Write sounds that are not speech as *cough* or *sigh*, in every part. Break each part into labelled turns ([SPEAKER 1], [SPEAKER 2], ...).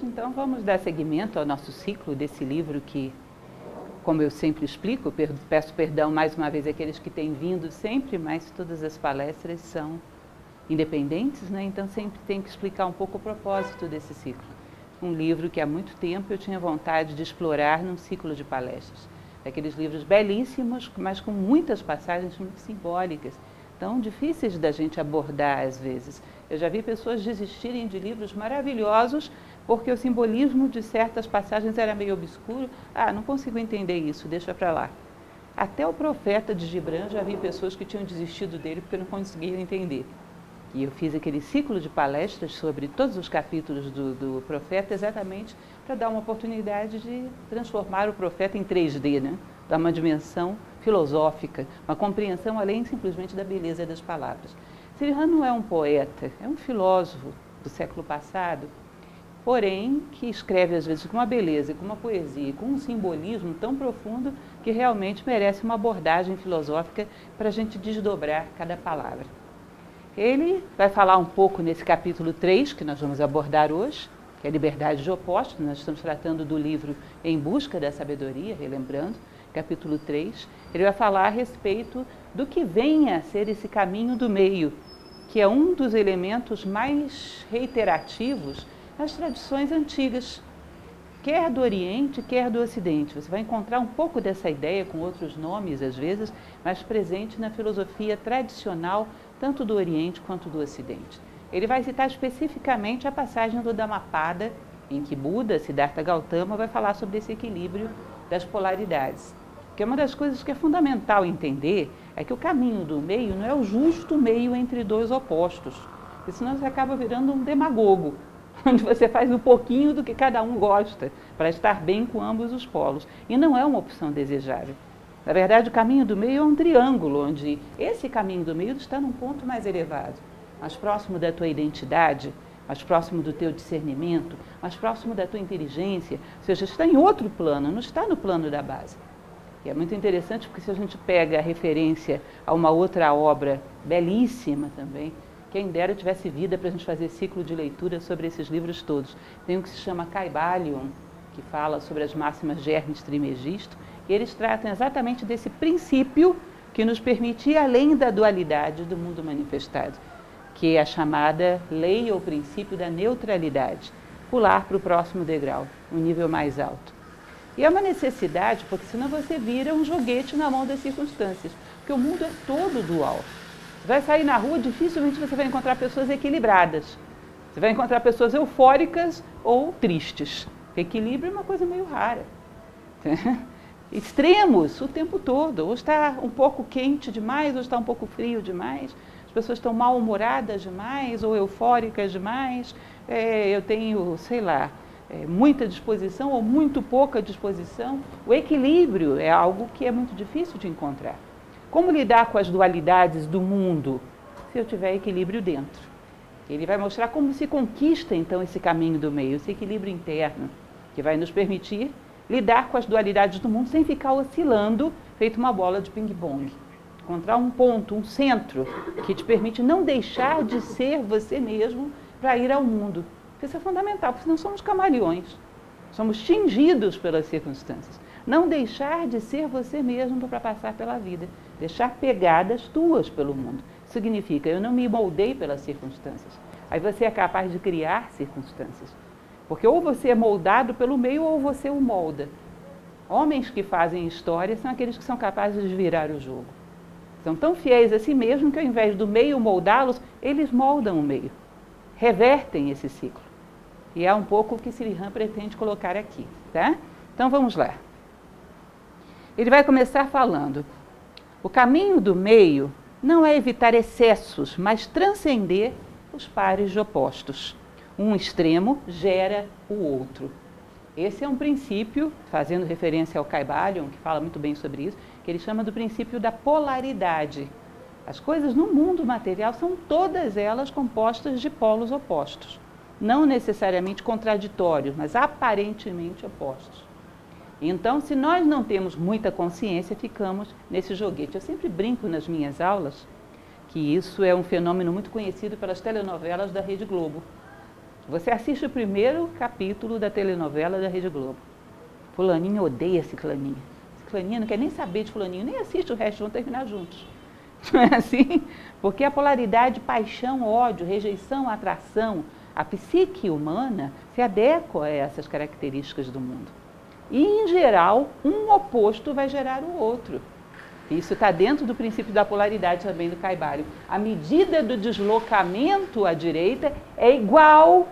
[SPEAKER 1] Hoje, então, vamos dar seguimento ao nosso ciclo desse livro que, como eu sempre explico, peço perdão mais uma vez àqueles que têm vindo sempre, mas todas as palestras são independentes, né? então sempre tem que explicar um pouco o propósito desse ciclo. Um livro que há muito tempo eu tinha vontade de explorar num ciclo de palestras. Aqueles livros belíssimos, mas com muitas passagens muito simbólicas tão difíceis da gente abordar às vezes. Eu já vi pessoas desistirem de livros maravilhosos porque o simbolismo de certas passagens era meio obscuro. Ah, não consigo entender isso, deixa para lá. Até o profeta de Gibran já vi pessoas que tinham desistido dele porque não conseguiam entender. E eu fiz aquele ciclo de palestras sobre todos os capítulos do, do profeta exatamente para dar uma oportunidade de transformar o profeta em 3D, né? dar uma dimensão filosófica, uma compreensão além simplesmente da beleza das palavras. Sirhan não é um poeta, é um filósofo do século passado, porém que escreve às vezes com uma beleza, com uma poesia, com um simbolismo tão profundo que realmente merece uma abordagem filosófica para a gente desdobrar cada palavra. Ele vai falar um pouco nesse capítulo 3, que nós vamos abordar hoje, que é liberdade de opostos. Nós estamos tratando do livro Em Busca da Sabedoria, relembrando capítulo 3, ele vai falar a respeito do que vem a ser esse caminho do meio, que é um dos elementos mais reiterativos nas tradições antigas, quer do Oriente, quer do Ocidente. Você vai encontrar um pouco dessa ideia com outros nomes, às vezes, mas presente na filosofia tradicional, tanto do Oriente quanto do Ocidente. Ele vai citar especificamente a passagem do Dhammapada, em que Buda, Siddhartha Gautama, vai falar sobre esse equilíbrio das polaridades. Porque uma das coisas que é fundamental entender é que o caminho do meio não é o justo meio entre dois opostos. Porque senão você acaba virando um demagogo, *laughs* onde você faz um pouquinho do que cada um gosta, para estar bem com ambos os polos. E não é uma opção desejável. Na verdade, o caminho do meio é um triângulo, onde esse caminho do meio está num ponto mais elevado, mais próximo da tua identidade, mais próximo do teu discernimento, mais próximo da tua inteligência, ou seja, está em outro plano, não está no plano da base. E é muito interessante porque se a gente pega a referência a uma outra obra belíssima também, quem dera tivesse vida para a gente fazer ciclo de leitura sobre esses livros todos. Tem um que se chama Caibalion, que fala sobre as máximas de Hermes Trismegisto, e eles tratam exatamente desse princípio que nos permite ir além da dualidade do mundo manifestado, que é a chamada lei ou princípio da neutralidade, pular para o próximo degrau, um nível mais alto. E é uma necessidade, porque senão você vira um joguete na mão das circunstâncias. Porque o mundo é todo dual. Você vai sair na rua, dificilmente você vai encontrar pessoas equilibradas. Você vai encontrar pessoas eufóricas ou tristes. Equilíbrio é uma coisa meio rara. *laughs* Extremos o tempo todo. Ou está um pouco quente demais, ou está um pouco frio demais. As pessoas estão mal-humoradas demais, ou eufóricas demais. É, eu tenho, sei lá, é, muita disposição ou muito pouca disposição. O equilíbrio é algo que é muito difícil de encontrar. Como lidar com as dualidades do mundo se eu tiver equilíbrio dentro? Ele vai mostrar como se conquista então esse caminho do meio, esse equilíbrio interno, que vai nos permitir lidar com as dualidades do mundo sem ficar oscilando, feito uma bola de ping-pong. Encontrar um ponto, um centro, que te permite não deixar de ser você mesmo para ir ao mundo. Isso é fundamental, porque senão somos camaleões. Somos tingidos pelas circunstâncias. Não deixar de ser você mesmo para passar pela vida. Deixar pegadas tuas pelo mundo. Significa, eu não me moldei pelas circunstâncias. Aí você é capaz de criar circunstâncias. Porque ou você é moldado pelo meio ou você o molda. Homens que fazem história são aqueles que são capazes de virar o jogo. São tão fiéis a si mesmos que ao invés do meio moldá-los, eles moldam o meio. Revertem esse ciclo. E é um pouco o que Sirihan pretende colocar aqui, tá? Então vamos lá. Ele vai começar falando: o caminho do meio não é evitar excessos, mas transcender os pares de opostos. Um extremo gera o outro. Esse é um princípio, fazendo referência ao Caibalion, que fala muito bem sobre isso, que ele chama do princípio da polaridade. As coisas no mundo material são todas elas compostas de polos opostos não necessariamente contraditórios, mas aparentemente opostos. Então, se nós não temos muita consciência, ficamos nesse joguete. Eu sempre brinco nas minhas aulas que isso é um fenômeno muito conhecido pelas telenovelas da Rede Globo. Você assiste o primeiro capítulo da telenovela da Rede Globo. Fulaninho odeia Ciclaninha. Ciclaninha não quer nem saber de Fulaninho, nem assiste o resto, vão terminar juntos. *laughs* Não é assim? Porque a polaridade paixão, ódio, rejeição, atração, a psique humana se adequa a essas características do mundo. E, em geral, um oposto vai gerar o outro. Isso está dentro do princípio da polaridade também do Caibário. A medida do deslocamento à direita é igual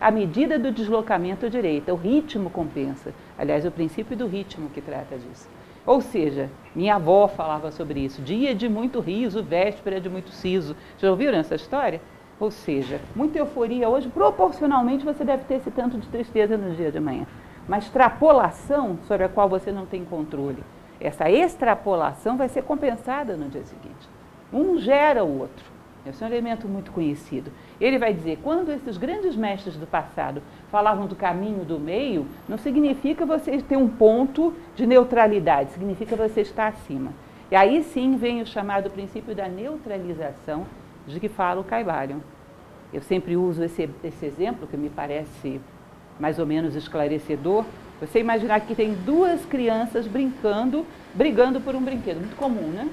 [SPEAKER 1] à medida do deslocamento à direita. O ritmo compensa. Aliás, é o princípio do ritmo que trata disso. Ou seja, minha avó falava sobre isso. Dia de muito riso, véspera de muito siso. Já ouviram essa história? Ou seja, muita euforia hoje, proporcionalmente você deve ter esse tanto de tristeza no dia de amanhã. Uma extrapolação sobre a qual você não tem controle. Essa extrapolação vai ser compensada no dia seguinte. Um gera o outro. Esse é um elemento muito conhecido. Ele vai dizer, quando esses grandes mestres do passado falavam do caminho do meio, não significa você ter um ponto de neutralidade, significa você estar acima. E aí sim vem o chamado princípio da neutralização, de que fala o Caibalion. Eu sempre uso esse, esse exemplo, que me parece mais ou menos esclarecedor. Você imaginar que tem duas crianças brincando, brigando por um brinquedo, muito comum, né?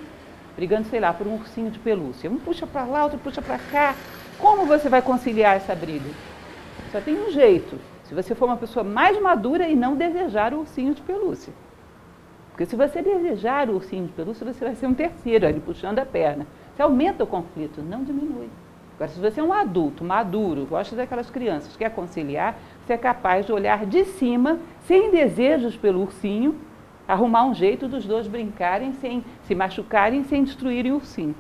[SPEAKER 1] Brigando, sei lá, por um ursinho de pelúcia. Um puxa para lá, outro puxa para cá. Como você vai conciliar essa briga? Só tem um jeito. Se você for uma pessoa mais madura e não desejar o ursinho de pelúcia. Porque se você desejar o ursinho de pelúcia, você vai ser um terceiro ali puxando a perna. Você aumenta o conflito, não diminui. Agora, se você é um adulto maduro, gosta daquelas crianças, quer conciliar, você é capaz de olhar de cima, sem desejos pelo ursinho, arrumar um jeito dos dois brincarem sem se machucarem, sem destruírem o ursinho.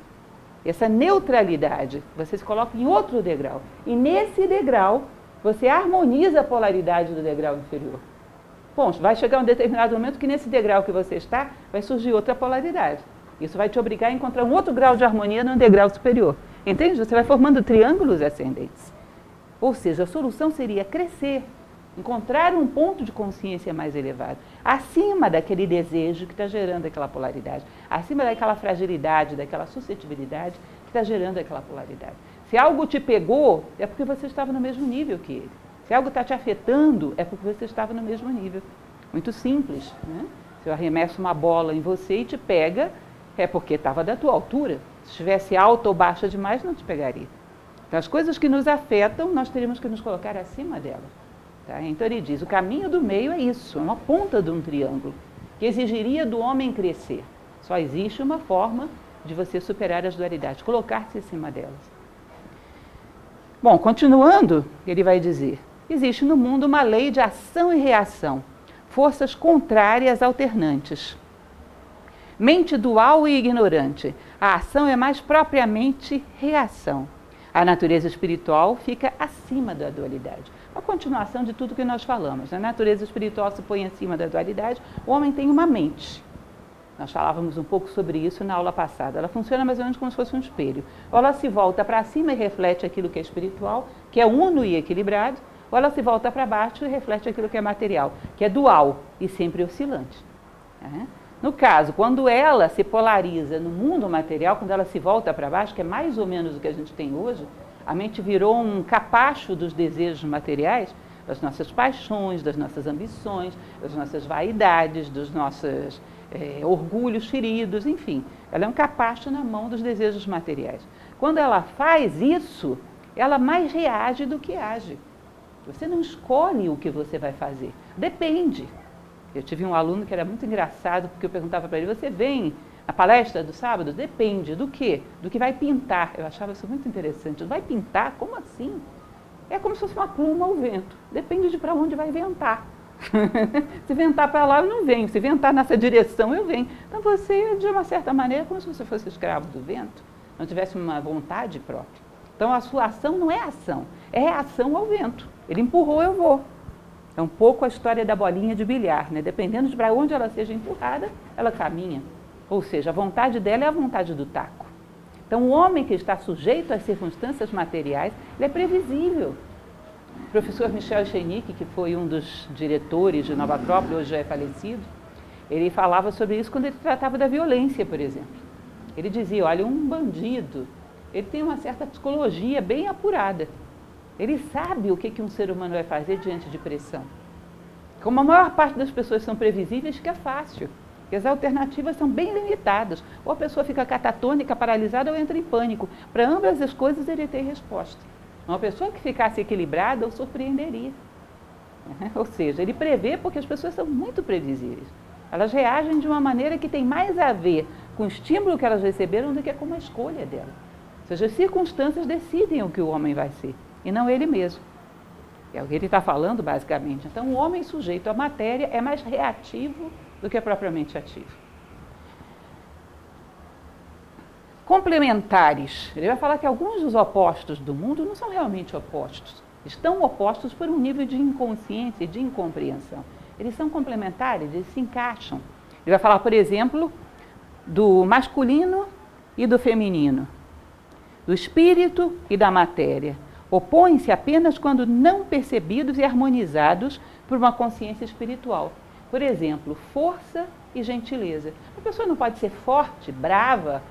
[SPEAKER 1] Essa neutralidade, você se coloca em outro degrau. E nesse degrau, você harmoniza a polaridade do degrau inferior. Bom, vai chegar um determinado momento que nesse degrau que você está, vai surgir outra polaridade. Isso vai te obrigar a encontrar um outro grau de harmonia no degrau superior. Entende? Você vai formando triângulos ascendentes. Ou seja, a solução seria crescer, encontrar um ponto de consciência mais elevado, acima daquele desejo que está gerando aquela polaridade, acima daquela fragilidade, daquela suscetibilidade que está gerando aquela polaridade. Se algo te pegou, é porque você estava no mesmo nível que ele. Se algo está te afetando, é porque você estava no mesmo nível. Muito simples. Né? Se eu arremesso uma bola em você e te pega, é porque estava da tua altura. Se estivesse alta ou baixa demais, não te pegaria. Então, as coisas que nos afetam, nós teríamos que nos colocar acima delas. Tá? Então, ele diz: o caminho do meio é isso, é uma ponta de um triângulo, que exigiria do homem crescer. Só existe uma forma de você superar as dualidades, colocar-se acima delas. Bom, continuando, ele vai dizer: existe no mundo uma lei de ação e reação, forças contrárias alternantes. Mente dual e ignorante. A ação é mais propriamente reação. A natureza espiritual fica acima da dualidade. A continuação de tudo que nós falamos. A natureza espiritual se põe acima da dualidade. O homem tem uma mente. Nós falávamos um pouco sobre isso na aula passada. Ela funciona mais ou menos como se fosse um espelho. Ou ela se volta para cima e reflete aquilo que é espiritual, que é uno e equilibrado, ou ela se volta para baixo e reflete aquilo que é material, que é dual e sempre oscilante. É? No caso, quando ela se polariza no mundo material, quando ela se volta para baixo, que é mais ou menos o que a gente tem hoje, a mente virou um capacho dos desejos materiais, das nossas paixões, das nossas ambições, das nossas vaidades, dos nossos é, orgulhos feridos, enfim. Ela é um capacho na mão dos desejos materiais. Quando ela faz isso, ela mais reage do que age. Você não escolhe o que você vai fazer. Depende. Eu tive um aluno que era muito engraçado, porque eu perguntava para ele, você vem na palestra do sábado? Depende, do quê? Do que vai pintar. Eu achava isso muito interessante. Vai pintar? Como assim? É como se fosse uma pluma ao vento. Depende de para onde vai ventar. *laughs* se ventar para lá, eu não venho. Se ventar nessa direção, eu venho. Então você, de uma certa maneira, é como se você fosse escravo do vento, não tivesse uma vontade própria. Então a sua ação não é ação, é reação ao vento. Ele empurrou, eu vou. É um pouco a história da bolinha de bilhar, né? Dependendo de para onde ela seja empurrada, ela caminha. Ou seja, a vontade dela é a vontade do taco. Então, o homem que está sujeito às circunstâncias materiais, ele é previsível. O professor Michel Chenique, que foi um dos diretores de Nova Acrópole, hoje já é falecido, ele falava sobre isso quando ele tratava da violência, por exemplo. Ele dizia, olha, um bandido, ele tem uma certa psicologia bem apurada. Ele sabe o que, um ser humano vai fazer diante de pressão. Como a maior parte das pessoas são previsíveis, fica fácil. Porque as alternativas são bem limitadas. Ou a pessoa fica catatônica, paralisada, ou entra em pânico. Para ambas as coisas ele tem resposta. Uma pessoa que ficasse equilibrada o surpreenderia. *laughs* Ou seja, ele prevê porque as pessoas são muito previsíveis. Elas reagem de uma maneira que tem mais a ver com o estímulo que elas receberam do que com a escolha dela. Ou seja, as circunstâncias decidem o que o homem vai ser, e não ele mesmo. É o que ele está falando, basicamente. Então, o homem sujeito à matéria é mais reativo do que propriamente ativo. Complementares. Ele vai falar que alguns dos opostos do mundo não são realmente opostos. Estão opostos por um nível de inconsciência e de incompreensão. Eles são complementares, eles se encaixam. Ele vai falar, por exemplo, do masculino e do feminino, do espírito e da matéria, opõem-se apenas quando não percebidos e harmonizados por uma consciência espiritual. Por exemplo, força e gentileza. A pessoa não pode ser forte, brava,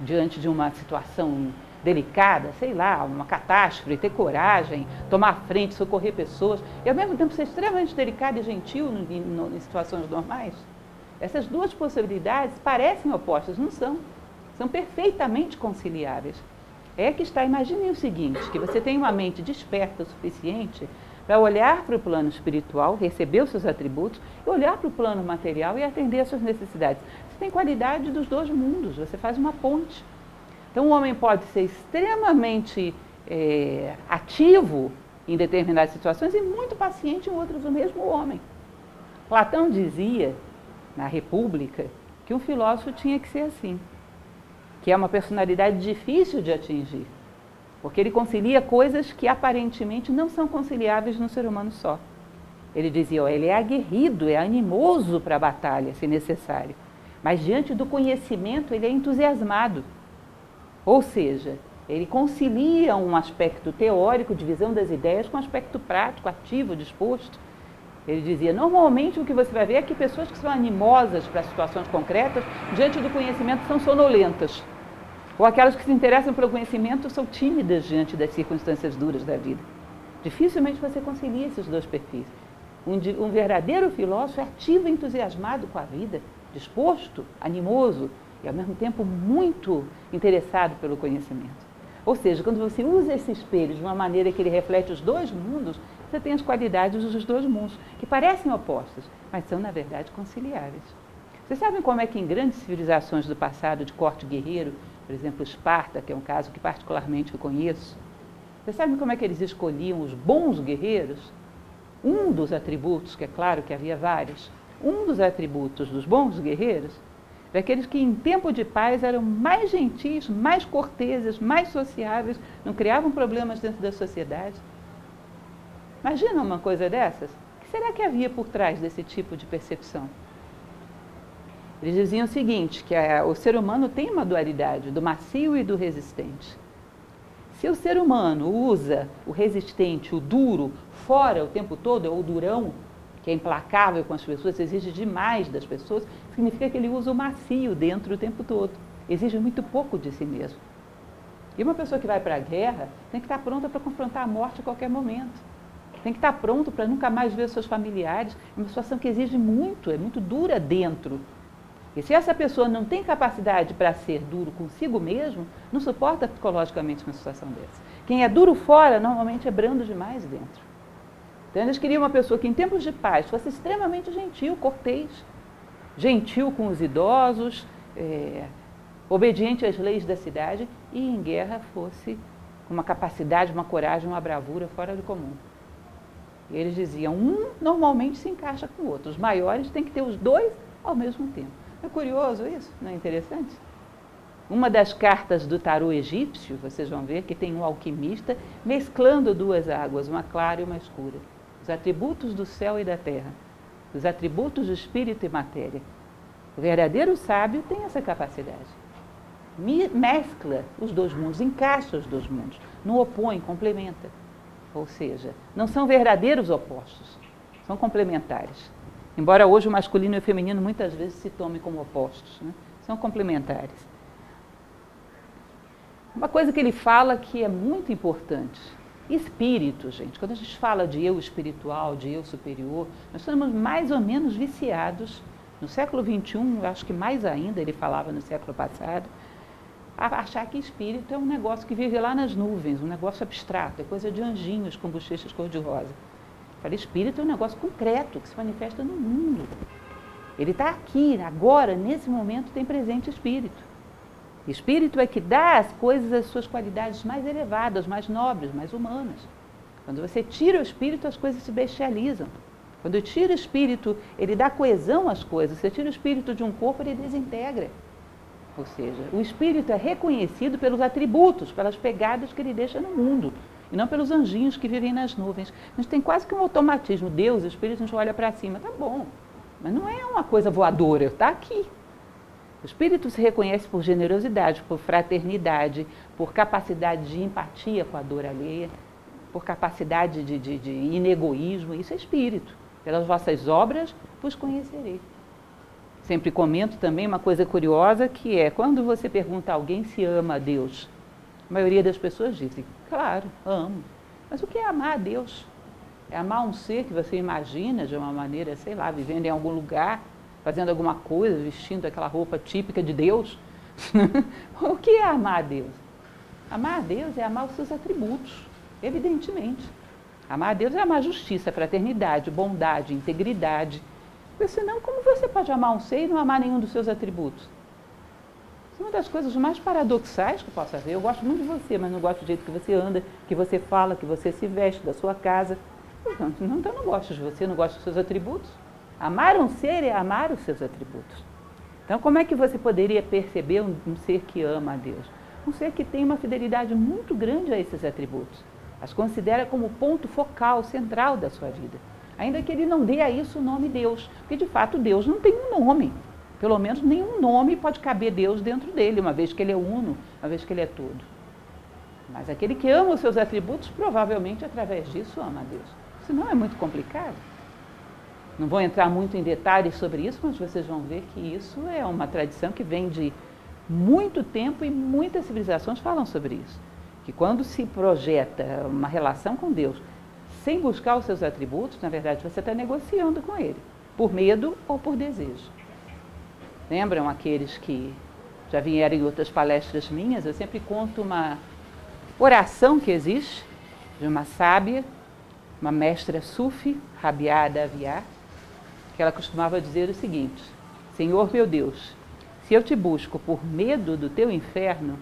[SPEAKER 1] diante de uma situação delicada, sei lá, uma catástrofe, ter coragem, tomar frente, socorrer pessoas, e ao mesmo tempo ser extremamente delicada e gentil em situações normais. Essas duas possibilidades parecem opostas, não são. São perfeitamente conciliáveis é que está, imagine o seguinte, que você tem uma mente desperta o suficiente para olhar para o plano espiritual, receber os seus atributos, e olhar para o plano material e atender às suas necessidades. Você tem qualidade dos dois mundos, você faz uma ponte. Então, o homem pode ser extremamente é, ativo em determinadas situações e muito paciente em outras, o mesmo homem. Platão dizia, na República, que um filósofo tinha que ser assim que é uma personalidade difícil de atingir, porque ele concilia coisas que aparentemente não são conciliáveis no ser humano só. Ele dizia, oh, ele é aguerrido, é animoso para a batalha, se necessário, mas diante do conhecimento ele é entusiasmado. Ou seja, ele concilia um aspecto teórico de visão das ideias com um aspecto prático, ativo, disposto. Ele dizia: normalmente o que você vai ver é que pessoas que são animosas para situações concretas, diante do conhecimento, são sonolentas. Ou aquelas que se interessam pelo conhecimento são tímidas diante das circunstâncias duras da vida. Dificilmente você concilia esses dois perfis. Um, um verdadeiro filósofo é ativo e entusiasmado com a vida, disposto, animoso e ao mesmo tempo muito interessado pelo conhecimento. Ou seja, quando você usa esse espelho de uma maneira que ele reflete os dois mundos, você tem as qualidades dos dois mundos, que parecem opostos, mas são, na verdade, conciliáveis. Vocês sabem como é que em grandes civilizações do passado de corte guerreiro, por exemplo, Esparta, que é um caso que particularmente eu conheço. Você sabe como é que eles escolhiam os bons guerreiros? Um dos atributos, que é claro que havia vários, um dos atributos dos bons guerreiros era aqueles que em tempo de paz eram mais gentis, mais corteses, mais sociáveis, não criavam problemas dentro da sociedade. Imagina uma coisa dessas? O que será que havia por trás desse tipo de percepção? Eles diziam o seguinte, que a, o ser humano tem uma dualidade, do macio e do resistente. Se o ser humano usa o resistente, o duro, fora o tempo todo, é o durão, que é implacável com as pessoas, exige demais das pessoas, significa que ele usa o macio dentro o tempo todo. Exige muito pouco de si mesmo. E uma pessoa que vai para a guerra tem que estar pronta para confrontar a morte a qualquer momento. Tem que estar pronto para nunca mais ver seus familiares. É uma situação que exige muito, é muito dura dentro e se essa pessoa não tem capacidade para ser duro consigo mesmo, não suporta psicologicamente uma situação dessa. Quem é duro fora, normalmente é brando demais dentro. Então eles queriam uma pessoa que em tempos de paz fosse extremamente gentil, cortês, gentil com os idosos, é, obediente às leis da cidade e em guerra fosse uma capacidade, uma coragem, uma bravura fora do comum. E eles diziam, um normalmente se encaixa com o outro. Os maiores têm que ter os dois ao mesmo tempo. É curioso isso, não é interessante? Uma das cartas do tarô egípcio, vocês vão ver que tem um alquimista mesclando duas águas, uma clara e uma escura. Os atributos do céu e da terra, os atributos do espírito e matéria. O verdadeiro sábio tem essa capacidade. Mescla os dois mundos, encaixa os dois mundos, não opõe, complementa. Ou seja, não são verdadeiros opostos, são complementares. Embora hoje o masculino e o feminino muitas vezes se tomem como opostos, né? são complementares. Uma coisa que ele fala que é muito importante. Espírito, gente. Quando a gente fala de eu espiritual, de eu superior, nós estamos mais ou menos viciados. No século XXI, acho que mais ainda, ele falava no século passado, a achar que espírito é um negócio que vive lá nas nuvens, um negócio abstrato, é coisa de anjinhos com bochechas cor-de-rosa. Falei, espírito é um negócio concreto que se manifesta no mundo. Ele está aqui, agora, nesse momento, tem presente espírito. Espírito é que dá às coisas as suas qualidades mais elevadas, mais nobres, mais humanas. Quando você tira o espírito, as coisas se bestializam. Quando tira o espírito, ele dá coesão às coisas. Você tira o espírito de um corpo, ele desintegra. Ou seja, o espírito é reconhecido pelos atributos, pelas pegadas que ele deixa no mundo, e não pelos anjinhos que vivem nas nuvens. A gente tem quase que um automatismo. Deus, o espírito, a gente olha para cima, tá bom. Mas não é uma coisa voadora, está aqui. O espírito se reconhece por generosidade, por fraternidade, por capacidade de empatia com a dor alheia, por capacidade de, de, de inegoísmo. Isso é espírito. Pelas vossas obras vos conhecerei. Sempre comento também uma coisa curiosa que é quando você pergunta a alguém se ama a Deus, a maioria das pessoas dizem, claro, amo. Mas o que é amar a Deus? É amar um ser que você imagina de uma maneira, sei lá, vivendo em algum lugar, fazendo alguma coisa, vestindo aquela roupa típica de Deus? *laughs* o que é amar a Deus? Amar a Deus é amar os seus atributos, evidentemente. Amar a Deus é amar justiça, fraternidade, bondade, integridade, porque senão, como você pode amar um ser e não amar nenhum dos seus atributos? É uma das coisas mais paradoxais que eu posso ver. Eu gosto muito de você, mas não gosto do jeito que você anda, que você fala, que você se veste, da sua casa. Então, então não gosto de você, não gosto dos seus atributos. Amar um ser é amar os seus atributos. Então, como é que você poderia perceber um, um ser que ama a Deus? Um ser que tem uma fidelidade muito grande a esses atributos. As considera como ponto focal, central da sua vida. Ainda que ele não dê a isso o nome Deus, porque de fato Deus não tem um nome. Pelo menos nenhum nome pode caber Deus dentro dele, uma vez que ele é uno, uma vez que ele é tudo. Mas aquele que ama os seus atributos, provavelmente através disso ama a Deus. Senão é muito complicado. Não vou entrar muito em detalhes sobre isso, mas vocês vão ver que isso é uma tradição que vem de muito tempo e muitas civilizações falam sobre isso. Que quando se projeta uma relação com Deus sem buscar os seus atributos, na verdade você está negociando com ele, por medo ou por desejo. Lembram aqueles que já vieram em outras palestras minhas? Eu sempre conto uma oração que existe de uma sábia, uma mestra sufi, Rabiada Aviar, que ela costumava dizer o seguinte: Senhor meu Deus, se eu te busco por medo do teu inferno,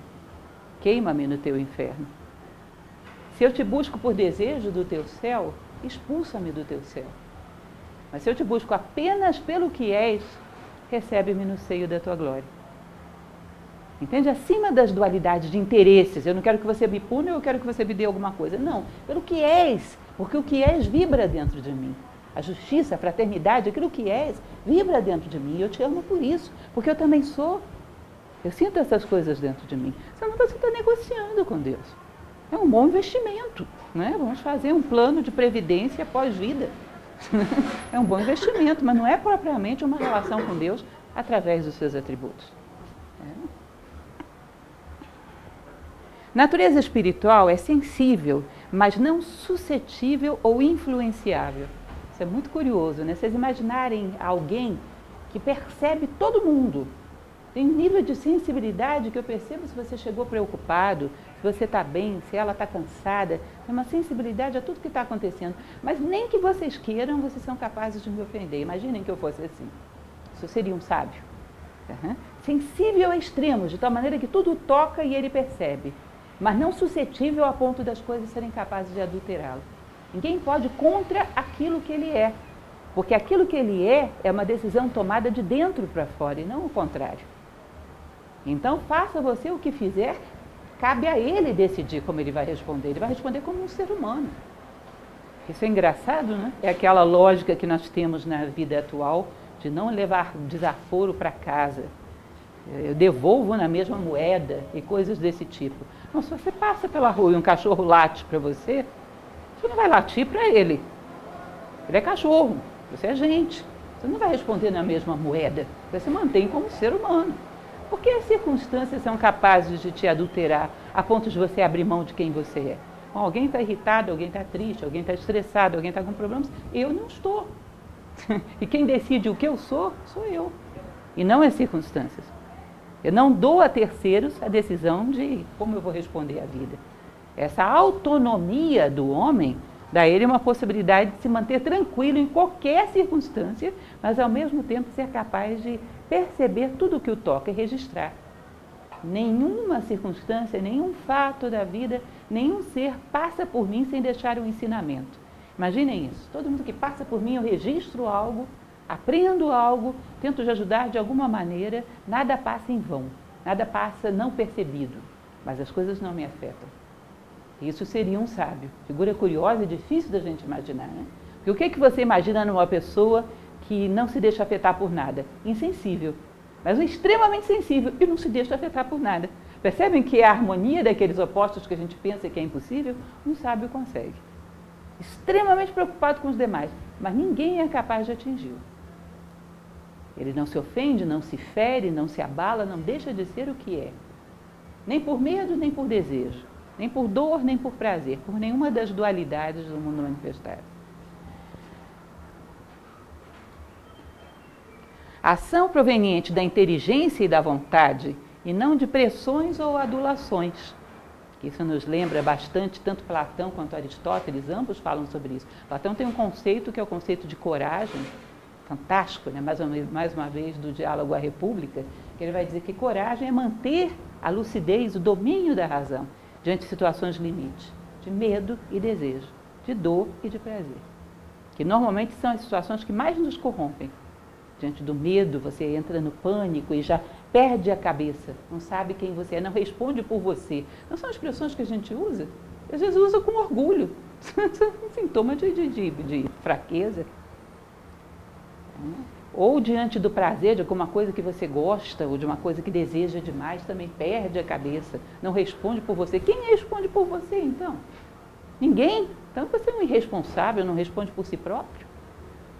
[SPEAKER 1] queima-me no teu inferno. Se eu te busco por desejo do teu céu, expulsa-me do teu céu. Mas se eu te busco apenas pelo que és, recebe-me no seio da tua glória. Entende? Acima das dualidades de interesses. Eu não quero que você me pune, eu quero que você me dê alguma coisa. Não, pelo que és, porque o que és vibra dentro de mim. A justiça, a fraternidade, aquilo que és, vibra dentro de mim. E eu te amo por isso, porque eu também sou. Eu sinto essas coisas dentro de mim. Senão você está negociando com Deus é um bom investimento. Né? Vamos fazer um plano de previdência pós-vida. *laughs* é um bom investimento, mas não é propriamente uma relação com Deus através dos seus atributos. É. Natureza espiritual é sensível, mas não suscetível ou influenciável. Isso é muito curioso, né? Vocês imaginarem alguém que percebe todo mundo. Tem um nível de sensibilidade que eu percebo se você chegou preocupado, você está bem, se ela está cansada, tem uma sensibilidade a tudo que está acontecendo. Mas nem que vocês queiram, vocês são capazes de me ofender. Imaginem que eu fosse assim. Isso seria um sábio. Uhum. Sensível a extremos, de tal maneira que tudo toca e ele percebe, mas não suscetível a ponto das coisas serem capazes de adulterá-lo. Ninguém pode contra aquilo que ele é, porque aquilo que ele é é uma decisão tomada de dentro para fora e não o contrário. Então, faça você o que fizer, cabe a ele decidir como ele vai responder. Ele vai responder como um ser humano. Isso é engraçado, né? É aquela lógica que nós temos na vida atual de não levar desaforo para casa. Eu devolvo na mesma moeda e coisas desse tipo. Não, se você passa pela rua e um cachorro late para você, você não vai latir para ele. Ele é cachorro, você é gente. Você não vai responder na mesma moeda. Você se mantém como ser humano. Porque as circunstâncias são capazes de te adulterar a ponto de você abrir mão de quem você é. Bom, alguém está irritado, alguém está triste, alguém está estressado, alguém está com problemas. Eu não estou. *laughs* e quem decide o que eu sou, sou eu. E não as circunstâncias. Eu não dou a terceiros a decisão de como eu vou responder à vida. Essa autonomia do homem dá a ele uma possibilidade de se manter tranquilo em qualquer circunstância, mas ao mesmo tempo ser capaz de perceber tudo o que o toca e registrar. Nenhuma circunstância, nenhum fato da vida, nenhum ser passa por mim sem deixar um ensinamento. Imaginem isso. Todo mundo que passa por mim, eu registro algo, aprendo algo, tento de ajudar de alguma maneira, nada passa em vão, nada passa não percebido, mas as coisas não me afetam. Isso seria um sábio. Figura curiosa e difícil da gente imaginar, né? Porque o que, é que você imagina numa pessoa que não se deixa afetar por nada? Insensível. Mas um extremamente sensível e não se deixa afetar por nada. Percebem que a harmonia daqueles opostos que a gente pensa que é impossível, um sábio consegue. Extremamente preocupado com os demais, mas ninguém é capaz de atingi-lo. Ele não se ofende, não se fere, não se abala, não deixa de ser o que é. Nem por medo, nem por desejo nem por dor, nem por prazer, por nenhuma das dualidades do mundo manifestado. Ação proveniente da inteligência e da vontade, e não de pressões ou adulações. Isso nos lembra bastante, tanto Platão quanto Aristóteles, ambos falam sobre isso. Platão tem um conceito que é o conceito de coragem, fantástico, né? mais, uma, mais uma vez, do diálogo à República, que ele vai dizer que coragem é manter a lucidez, o domínio da razão diante de situações limite, de medo e desejo, de dor e de prazer. Que normalmente são as situações que mais nos corrompem. Diante do medo, você entra no pânico e já perde a cabeça, não sabe quem você é, não responde por você. Não são expressões que a gente usa? Às vezes usa com orgulho. um *laughs* sintoma de, de, de, de fraqueza ou diante do prazer de alguma coisa que você gosta ou de uma coisa que deseja demais, também perde a cabeça, não responde por você. Quem responde por você então? Ninguém. Então você é um irresponsável, não responde por si próprio.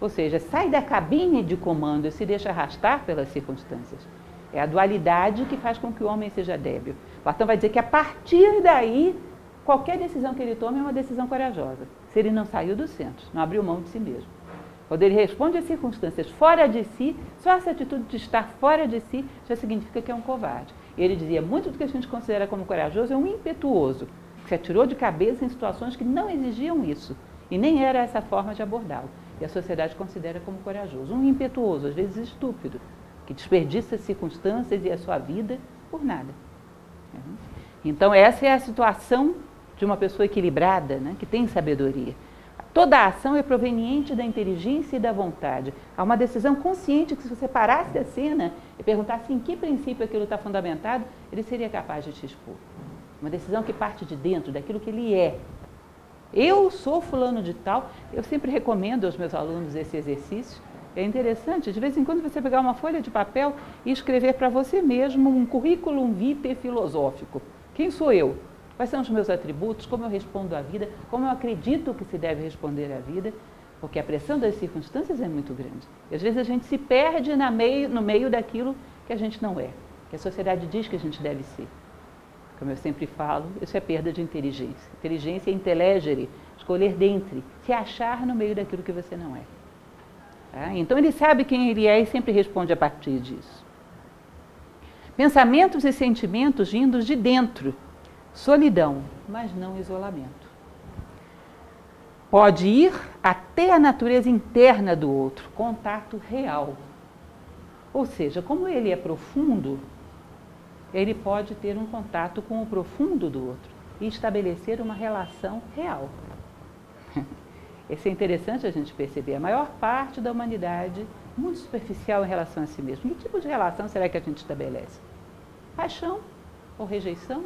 [SPEAKER 1] Ou seja, sai da cabine de comando e se deixa arrastar pelas circunstâncias. É a dualidade que faz com que o homem seja débil. Platão vai dizer que a partir daí, qualquer decisão que ele tome é uma decisão corajosa. Se ele não saiu do centro, não abriu mão de si mesmo. Quando ele responde às circunstâncias fora de si, só essa atitude de estar fora de si já significa que é um covarde. Ele dizia: muito do que a gente considera como corajoso é um impetuoso, que se atirou de cabeça em situações que não exigiam isso. E nem era essa forma de abordá-lo. E a sociedade considera como corajoso. Um impetuoso, às vezes estúpido, que desperdiça circunstâncias e a sua vida por nada. Então, essa é a situação de uma pessoa equilibrada, né, que tem sabedoria. Toda a ação é proveniente da inteligência e da vontade. Há uma decisão consciente que, se você parasse a cena e perguntasse em que princípio aquilo está fundamentado, ele seria capaz de te expor. Uma decisão que parte de dentro, daquilo que ele é. Eu sou fulano de tal, eu sempre recomendo aos meus alunos esse exercício. É interessante, de vez em quando, você pegar uma folha de papel e escrever para você mesmo um currículo vitae filosófico. Quem sou eu? Quais são os meus atributos? Como eu respondo à vida? Como eu acredito que se deve responder à vida? Porque a pressão das circunstâncias é muito grande. E às vezes a gente se perde meio, no meio daquilo que a gente não é, que a sociedade diz que a gente deve ser. Como eu sempre falo, isso é perda de inteligência. Inteligência é intelegere, escolher dentre, se achar no meio daquilo que você não é. Tá? Então ele sabe quem ele é e sempre responde a partir disso. Pensamentos e sentimentos vindos de dentro, Solidão, mas não isolamento. Pode ir até a natureza interna do outro, contato real. Ou seja, como ele é profundo, ele pode ter um contato com o profundo do outro e estabelecer uma relação real. *laughs* Isso é interessante a gente perceber. A maior parte da humanidade muito superficial em relação a si mesmo. Que tipo de relação será que a gente estabelece? Paixão ou rejeição?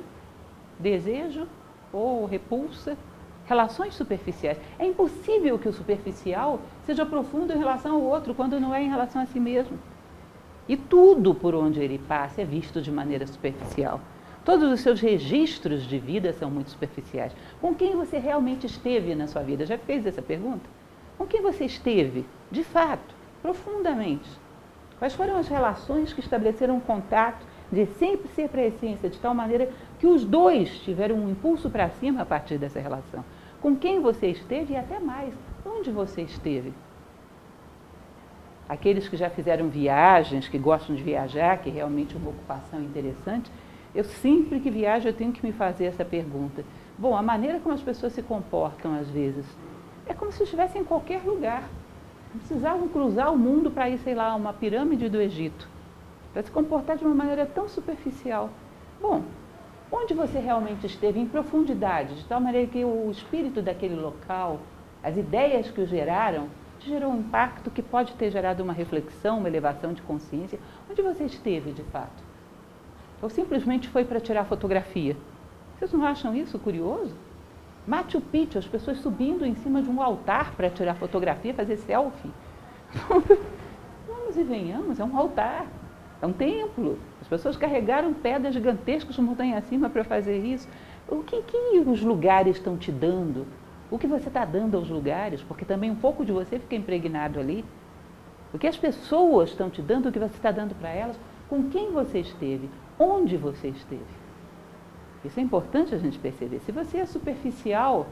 [SPEAKER 1] desejo ou repulsa, relações superficiais. É impossível que o superficial seja profundo em relação ao outro quando não é em relação a si mesmo. E tudo por onde ele passa é visto de maneira superficial. Todos os seus registros de vida são muito superficiais. Com quem você realmente esteve na sua vida? Já fez essa pergunta? Com quem você esteve, de fato, profundamente? Quais foram as relações que estabeleceram um contato de sempre ser para a essência, de tal maneira que os dois tiveram um impulso para cima a partir dessa relação. Com quem você esteve e até mais, onde você esteve. Aqueles que já fizeram viagens, que gostam de viajar, que realmente é uma ocupação interessante, eu sempre que viajo eu tenho que me fazer essa pergunta. Bom, a maneira como as pessoas se comportam às vezes é como se estivessem em qualquer lugar. Não precisavam cruzar o mundo para ir, sei lá, uma pirâmide do Egito. Para se comportar de uma maneira tão superficial. Bom, onde você realmente esteve em profundidade, de tal maneira que o espírito daquele local, as ideias que o geraram, gerou um impacto que pode ter gerado uma reflexão, uma elevação de consciência. Onde você esteve, de fato? Ou simplesmente foi para tirar fotografia? Vocês não acham isso curioso? Machu Picchu, as pessoas subindo em cima de um altar para tirar fotografia, fazer selfie. *laughs* Vamos e venhamos, é um altar, é um templo. As pessoas carregaram pedras gigantescas montanha acima para fazer isso. O que, que os lugares estão te dando? O que você está dando aos lugares? Porque também um pouco de você fica impregnado ali. O que as pessoas estão te dando, o que você está dando para elas, com quem você esteve, onde você esteve. Isso é importante a gente perceber. Se você é superficial,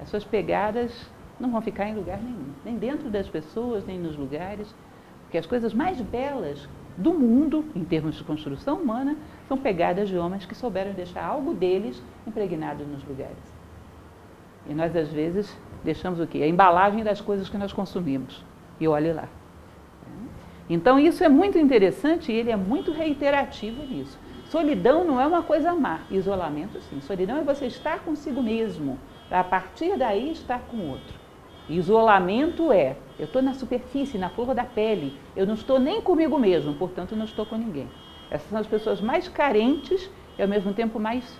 [SPEAKER 1] as suas pegadas não vão ficar em lugar nenhum, nem dentro das pessoas, nem nos lugares, porque as coisas mais belas do mundo, em termos de construção humana, são pegadas de homens que souberam deixar algo deles impregnado nos lugares. E nós, às vezes, deixamos o quê? A embalagem das coisas que nós consumimos. E olhe lá. Então, isso é muito interessante e ele é muito reiterativo nisso. Solidão não é uma coisa má, isolamento sim. Solidão é você estar consigo mesmo, a partir daí estar com o outro. Isolamento é, eu estou na superfície, na flor da pele, eu não estou nem comigo mesmo, portanto não estou com ninguém. Essas são as pessoas mais carentes e ao mesmo tempo mais,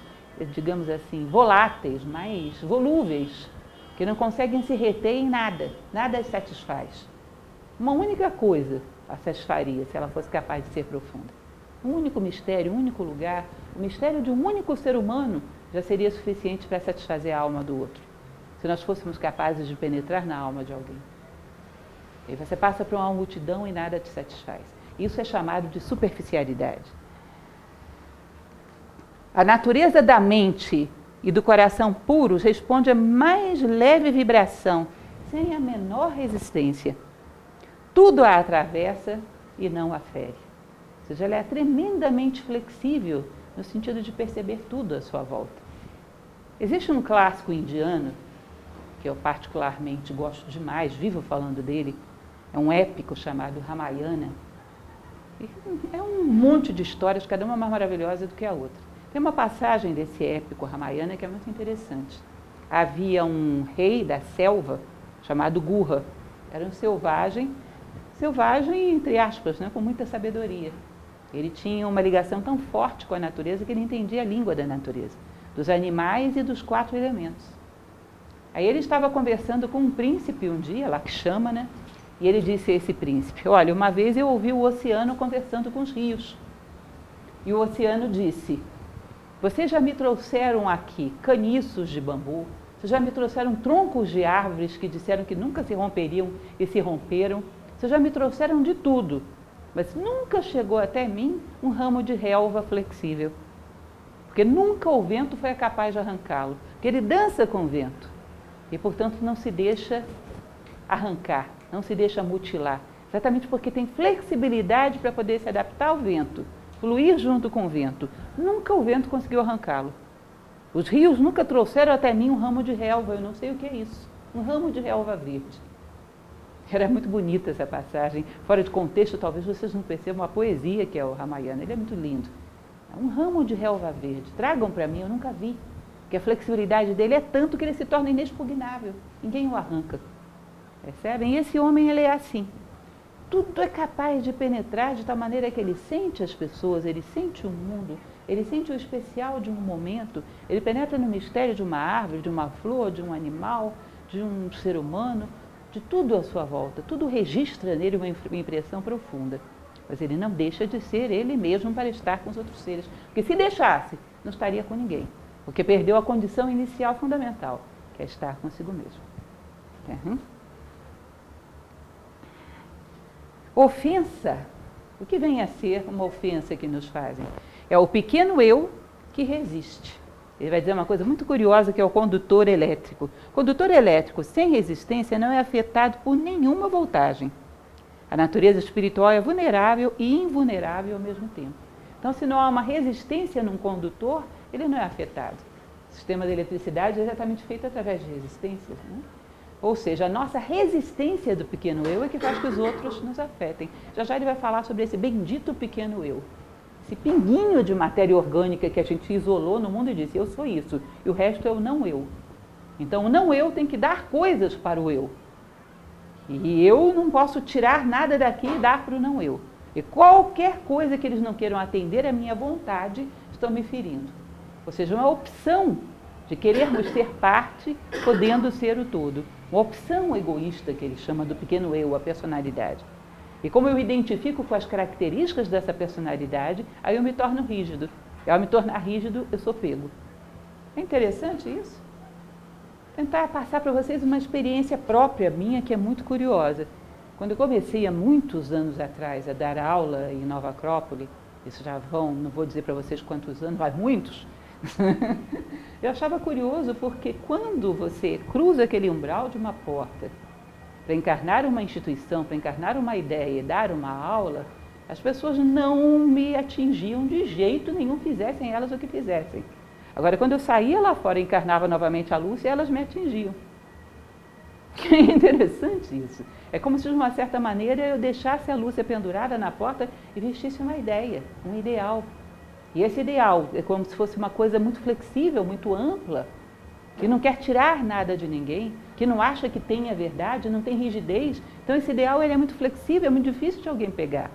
[SPEAKER 1] digamos assim, voláteis, mais volúveis, que não conseguem se reter em nada, nada as satisfaz. Uma única coisa a satisfaria se ela fosse capaz de ser profunda um único mistério, um único lugar, o mistério de um único ser humano já seria suficiente para satisfazer a alma do outro. Se nós fôssemos capazes de penetrar na alma de alguém. E você passa por uma multidão e nada te satisfaz. Isso é chamado de superficialidade. A natureza da mente e do coração puros responde a mais leve vibração, sem a menor resistência. Tudo a atravessa e não a fere. Ou seja, ela é tremendamente flexível no sentido de perceber tudo à sua volta. Existe um clássico indiano, que eu particularmente gosto demais, vivo falando dele, é um épico chamado Ramayana. é um monte de histórias, cada uma mais maravilhosa do que a outra. Tem uma passagem desse épico Ramayana que é muito interessante. Havia um rei da selva chamado Gurra. Era um selvagem, selvagem entre aspas, né, com muita sabedoria. Ele tinha uma ligação tão forte com a natureza que ele entendia a língua da natureza, dos animais e dos quatro elementos. Aí ele estava conversando com um príncipe um dia, lá que chama, né? E ele disse a esse príncipe: Olha, uma vez eu ouvi o oceano conversando com os rios. E o oceano disse: Vocês já me trouxeram aqui caniços de bambu, vocês já me trouxeram troncos de árvores que disseram que nunca se romperiam e se romperam, vocês já me trouxeram de tudo mas nunca chegou até mim um ramo de relva flexível. Porque nunca o vento foi capaz de arrancá-lo. Porque ele dança com o vento. E, portanto, não se deixa arrancar, não se deixa mutilar. Exatamente porque tem flexibilidade para poder se adaptar ao vento, fluir junto com o vento. Nunca o vento conseguiu arrancá-lo. Os rios nunca trouxeram até mim um ramo de relva, eu não sei o que é isso. Um ramo de relva verde. Era muito bonita essa passagem. Fora de contexto, talvez vocês não percebam a poesia que é o Ramayana. Ele é muito lindo. É um ramo de relva verde. Tragam para mim, eu nunca vi. Que a flexibilidade dele é tanto que ele se torna inexpugnável. Ninguém o arranca. Percebem? E esse homem, ele é assim. Tudo é capaz de penetrar de tal maneira que ele sente as pessoas, ele sente o mundo, ele sente o especial de um momento, ele penetra no mistério de uma árvore, de uma flor, de um animal, de um ser humano, de tudo à sua volta, tudo registra nele uma impressão profunda. Mas ele não deixa de ser ele mesmo para estar com os outros seres. Porque se deixasse, não estaria com ninguém. Porque perdeu a condição inicial fundamental, que é estar consigo mesmo. Uhum. Ofensa. o que vem a ser uma ofensa que nos fazem? É o pequeno eu que resiste. Ele vai dizer uma coisa muito curiosa que é o condutor elétrico. Condutor elétrico sem resistência não é afetado por nenhuma voltagem. A natureza espiritual é vulnerável e invulnerável ao mesmo tempo. Então, se não há uma resistência num condutor, ele não é afetado. O sistema de eletricidade é exatamente feito através de resistências. Né? Ou seja, a nossa resistência do pequeno eu é que faz que os outros nos afetem. Já já ele vai falar sobre esse bendito pequeno eu. Esse pinguinho de matéria orgânica que a gente isolou no mundo e disse, eu sou isso, e o resto é o não eu. Então, o não eu tem que dar coisas para o eu. E eu não posso tirar nada daqui e dar para o não eu. E qualquer coisa que eles não queiram atender à minha vontade, estão me ferindo. Ou seja, uma opção de querermos ser parte, podendo ser o todo. Uma opção egoísta que ele chama do pequeno eu, a personalidade. E como eu identifico com as características dessa personalidade, aí eu me torno rígido. E ao me tornar rígido, eu sou pego. É interessante isso? Tentar passar para vocês uma experiência própria minha que é muito curiosa. Quando eu comecei há muitos anos atrás a dar aula em Nova Acrópole, isso já vão, não vou dizer para vocês quantos anos, mas muitos, *laughs* eu achava curioso porque quando você cruza aquele umbral de uma porta para encarnar uma instituição, para encarnar uma ideia e dar uma aula, as pessoas não me atingiam de jeito nenhum, fizessem elas o que fizessem. Agora, quando eu saía lá fora e encarnava novamente a Lúcia, elas me atingiam. *laughs* É interessante isso. É como se, de uma certa maneira, eu deixasse a Lúcia pendurada na porta e vestisse uma ideia, um ideal. E esse ideal é como se fosse uma coisa muito flexível, muito ampla, que não quer tirar nada de ninguém, que não acha que tem a verdade, não tem rigidez. Então, esse ideal ele é muito flexível, é muito difícil de alguém pegar.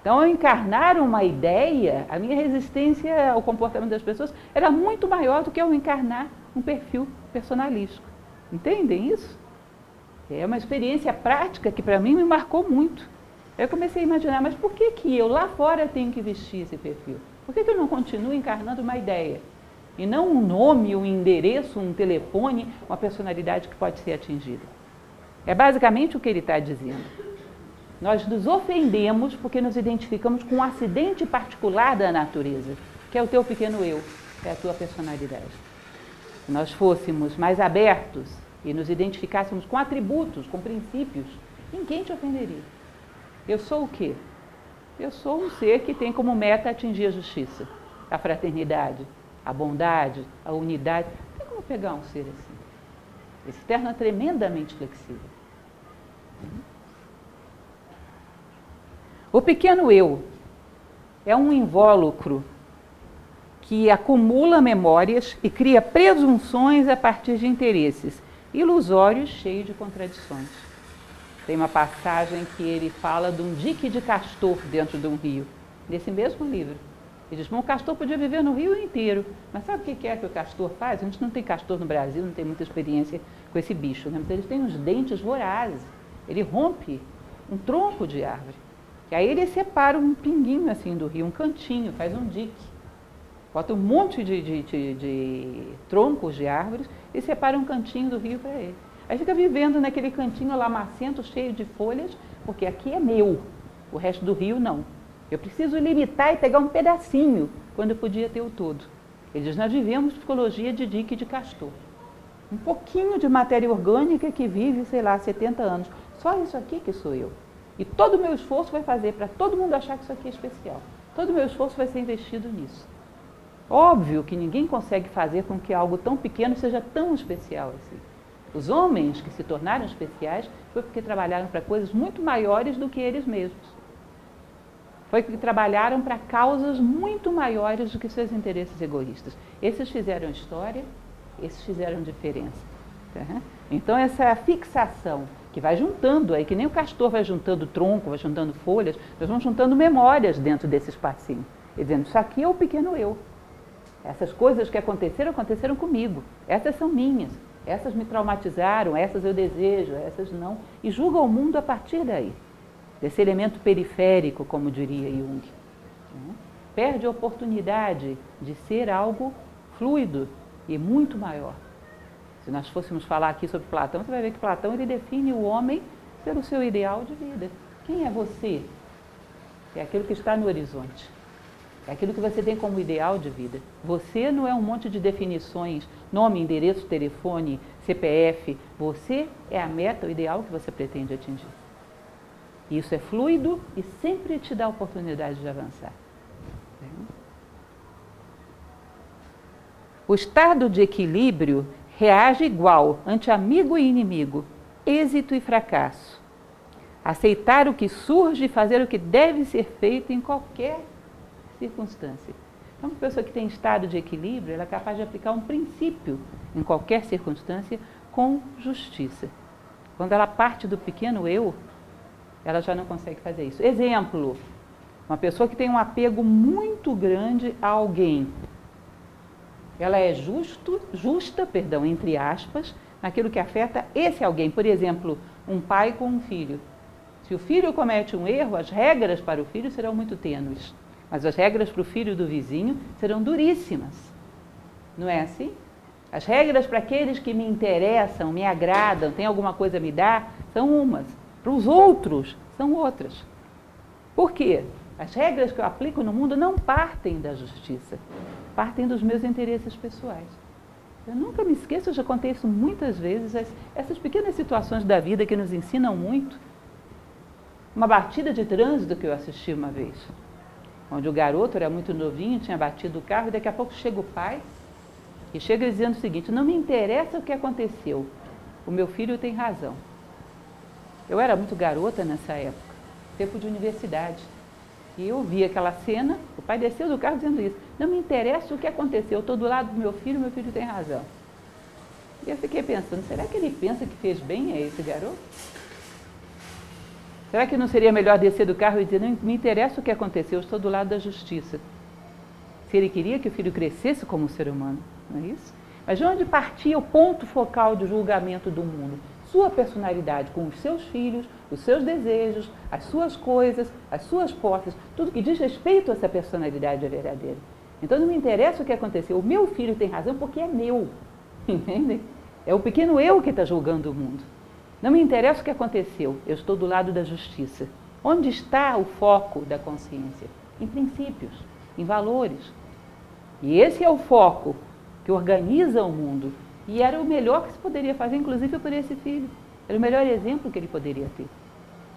[SPEAKER 1] Então, ao encarnar uma ideia, a minha resistência ao comportamento das pessoas era muito maior do que ao encarnar um perfil personalístico. Entendem isso? É uma experiência prática que para mim me marcou muito. Eu comecei a imaginar, mas por que, que eu lá fora tenho que vestir esse perfil? Por que, que eu não continuo encarnando uma ideia? E não um nome, um endereço, um telefone, uma personalidade que pode ser atingida. É basicamente o que ele está dizendo. Nós nos ofendemos porque nos identificamos com um acidente particular da natureza, que é o teu pequeno eu, que é a tua personalidade. Se nós fôssemos mais abertos e nos identificássemos com atributos, com princípios, ninguém te ofenderia. Eu sou o quê? Eu sou um ser que tem como meta atingir a justiça, a fraternidade, a bondade, a unidade. Não tem como pegar um ser assim. Esse terno é tremendamente flexível. O pequeno eu é um invólucro que acumula memórias e cria presunções a partir de interesses ilusórios cheios de contradições. Tem uma passagem que ele fala de um dique de castor dentro de um rio, nesse mesmo livro. Ele diz, o castor podia viver no rio inteiro, mas sabe o que é que o castor faz? A gente não tem castor no Brasil, não tem muita experiência com esse bicho, né? mas ele tem uns dentes vorazes. Ele rompe um tronco de árvore. E aí ele separa um pinguinho assim do rio, um cantinho, faz um dique. Bota um monte de, de, de, de troncos de árvores e separa um cantinho do rio para ele. Aí fica vivendo naquele cantinho lamacento, cheio de folhas, porque aqui é meu, o resto do rio não. Eu preciso limitar e pegar um pedacinho, quando eu podia ter o todo. Ele diz, nós vivemos psicologia de dique de castor. Um pouquinho de matéria orgânica que vive, sei lá, 70 anos. Só isso aqui que sou eu. E todo o meu esforço vai fazer para todo mundo achar que isso aqui é especial. Todo o meu esforço vai ser investido nisso. Óbvio que ninguém consegue fazer com que algo tão pequeno seja tão especial assim. Os homens que se tornaram especiais foi porque trabalharam para coisas muito maiores do que eles mesmos. Foi porque trabalharam para causas muito maiores do que seus interesses egoístas. Esses fizeram história, esses fizeram diferença. Tá? Então, essa fixação que vai juntando aí, que nem o castor vai juntando tronco, vai juntando folhas, nós vamos juntando memórias dentro desse espacinho. E dizendo, isso aqui é o pequeno eu. Essas coisas que aconteceram, aconteceram comigo. Essas são minhas. Essas me traumatizaram, essas eu desejo, essas não. E julga o mundo a partir daí. Desse elemento periférico, como diria Jung. Perde a oportunidade de ser algo fluido e muito maior. Se nós fôssemos falar aqui sobre Platão, você vai ver que Platão ele define o homem pelo seu ideal de vida. Quem é você? é aquilo que está no horizonte. É aquilo que você tem como ideal de vida. Você não é um monte de definições, nome, endereço, telefone, CPF. Você é a meta, o ideal que você pretende atingir. Isso é fluido e sempre te dá a oportunidade de avançar. O estado de equilíbrio reage igual ante amigo e inimigo, êxito e fracasso. Aceitar o que surge e fazer o que deve ser feito em qualquer circunstância. Então, uma pessoa que tem estado de equilíbrio, ela é capaz de aplicar um princípio em qualquer circunstância com justiça. Quando ela parte do pequeno eu, ela já não consegue fazer isso. Exemplo, uma pessoa que tem um apego muito grande a alguém. Ela é justo, justa, perdão, entre aspas, naquilo que afeta esse alguém. Por exemplo, um pai com um filho. Se o filho comete um erro, as regras para o filho serão muito tênues, mas as regras para o filho do vizinho serão duríssimas. Não é assim? As regras para aqueles que me interessam, me agradam, têm alguma coisa a me dar, são umas. Para os outros, são outras. Por quê? As regras que eu aplico no mundo não partem da justiça, partem dos meus interesses pessoais. Eu nunca me esqueço, eu já contei isso muitas vezes, essas pequenas situações da vida que nos ensinam muito. Uma batida de trânsito que eu assisti uma vez, onde o garoto era muito novinho, tinha batido o carro, e daqui a pouco chega o pai e chega dizendo o seguinte: Não me interessa o que aconteceu, o meu filho tem razão. Eu era muito garota nessa época, tempo de universidade. E eu vi aquela cena, o pai desceu do carro dizendo isso. Não me interessa o que aconteceu, eu estou do lado do meu filho, meu filho tem razão. E eu fiquei pensando, será que ele pensa que fez bem a esse garoto? Será que não seria melhor descer do carro e dizer, não me interessa o que aconteceu, eu estou do lado da justiça? Se ele queria que o filho crescesse como ser humano, não é isso? Mas de onde partia o ponto focal de julgamento do mundo? sua personalidade com os seus filhos, os seus desejos, as suas coisas, as suas posses, tudo que diz respeito a essa personalidade verdadeira. Então não me interessa o que aconteceu. O meu filho tem razão porque é meu. *laughs* Entende? É o pequeno eu que está julgando o mundo. Não me interessa o que aconteceu. Eu estou do lado da justiça. Onde está o foco da consciência? Em princípios, em valores. E esse é o foco que organiza o mundo e era o melhor que se poderia fazer, inclusive por esse filho. Era o melhor exemplo que ele poderia ter.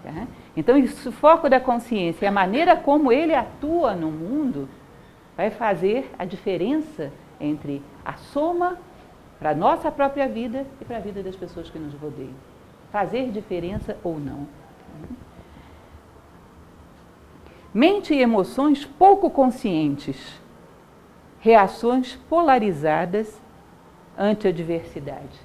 [SPEAKER 1] Tá? Então, o foco da consciência, a maneira como ele atua no mundo, vai fazer a diferença entre a soma para a nossa própria vida e para a vida das pessoas que nos rodeiam. Fazer diferença ou não. Mente e emoções pouco conscientes, reações polarizadas ante a adversidade.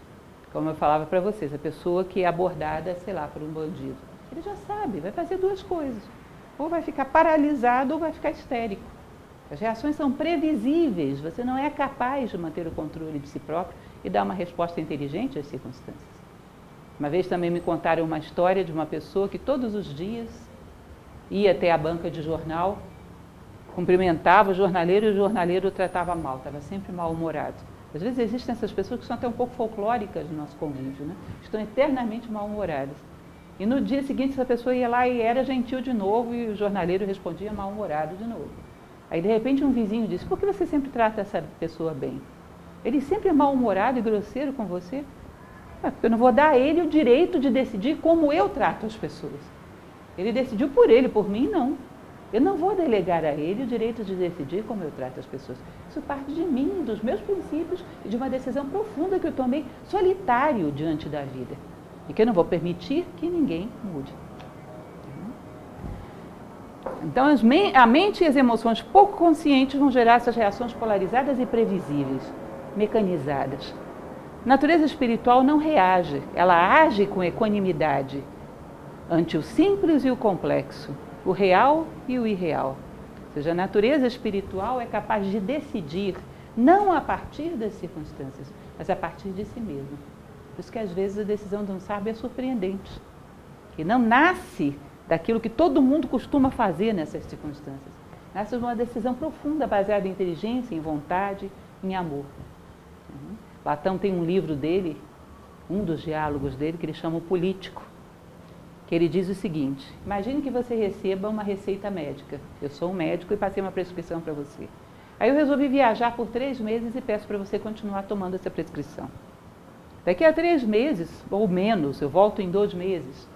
[SPEAKER 1] Como eu falava para vocês, a pessoa que é abordada, sei lá, por um bandido, ele já sabe, vai fazer duas coisas. Ou vai ficar paralisado ou vai ficar histérico. As reações são previsíveis, você não é capaz de manter o controle de si próprio e dar uma resposta inteligente às circunstâncias. Uma vez também me contaram uma história de uma pessoa que todos os dias ia até a banca de jornal, cumprimentava o jornaleiro e o jornaleiro o tratava mal, estava sempre mal-humorado. Às vezes existem essas pessoas que são até um pouco folclóricas no nosso convívio, né? estão eternamente mal-humoradas. E no dia seguinte essa pessoa ia lá e era gentil de novo e o jornaleiro respondia mal-humorado de novo. Aí de repente um vizinho disse, por que você sempre trata essa pessoa bem? Ele sempre é mal-humorado e grosseiro com você? Porque eu não vou dar a ele o direito de decidir como eu trato as pessoas. Ele decidiu por ele, por mim não. Eu não vou delegar a ele o direito de decidir como eu trato as pessoas. Isso parte de mim, dos meus princípios e de uma decisão profunda que eu tomei solitário diante da vida. E que eu não vou permitir que ninguém mude. Então, a mente e as emoções pouco conscientes vão gerar essas reações polarizadas e previsíveis, mecanizadas. Natureza espiritual não reage, ela age com equanimidade ante o simples e o complexo o real e o irreal. Ou seja, a natureza espiritual é capaz de decidir, não a partir das circunstâncias, mas a partir de si mesmo. Por isso que às vezes a decisão de um sábio é surpreendente, que não nasce daquilo que todo mundo costuma fazer nessas circunstâncias. Nasce de uma decisão profunda, baseada em inteligência, em vontade, em amor. Platão tem um livro dele, um dos diálogos dele, que ele chama o Político que ele diz o seguinte: imagine que você receba uma receita médica. Eu sou um médico e passei uma prescrição para você. Aí eu resolvi viajar por três meses e peço para você continuar tomando essa prescrição. Daqui a três meses, ou menos, eu volto em dois meses,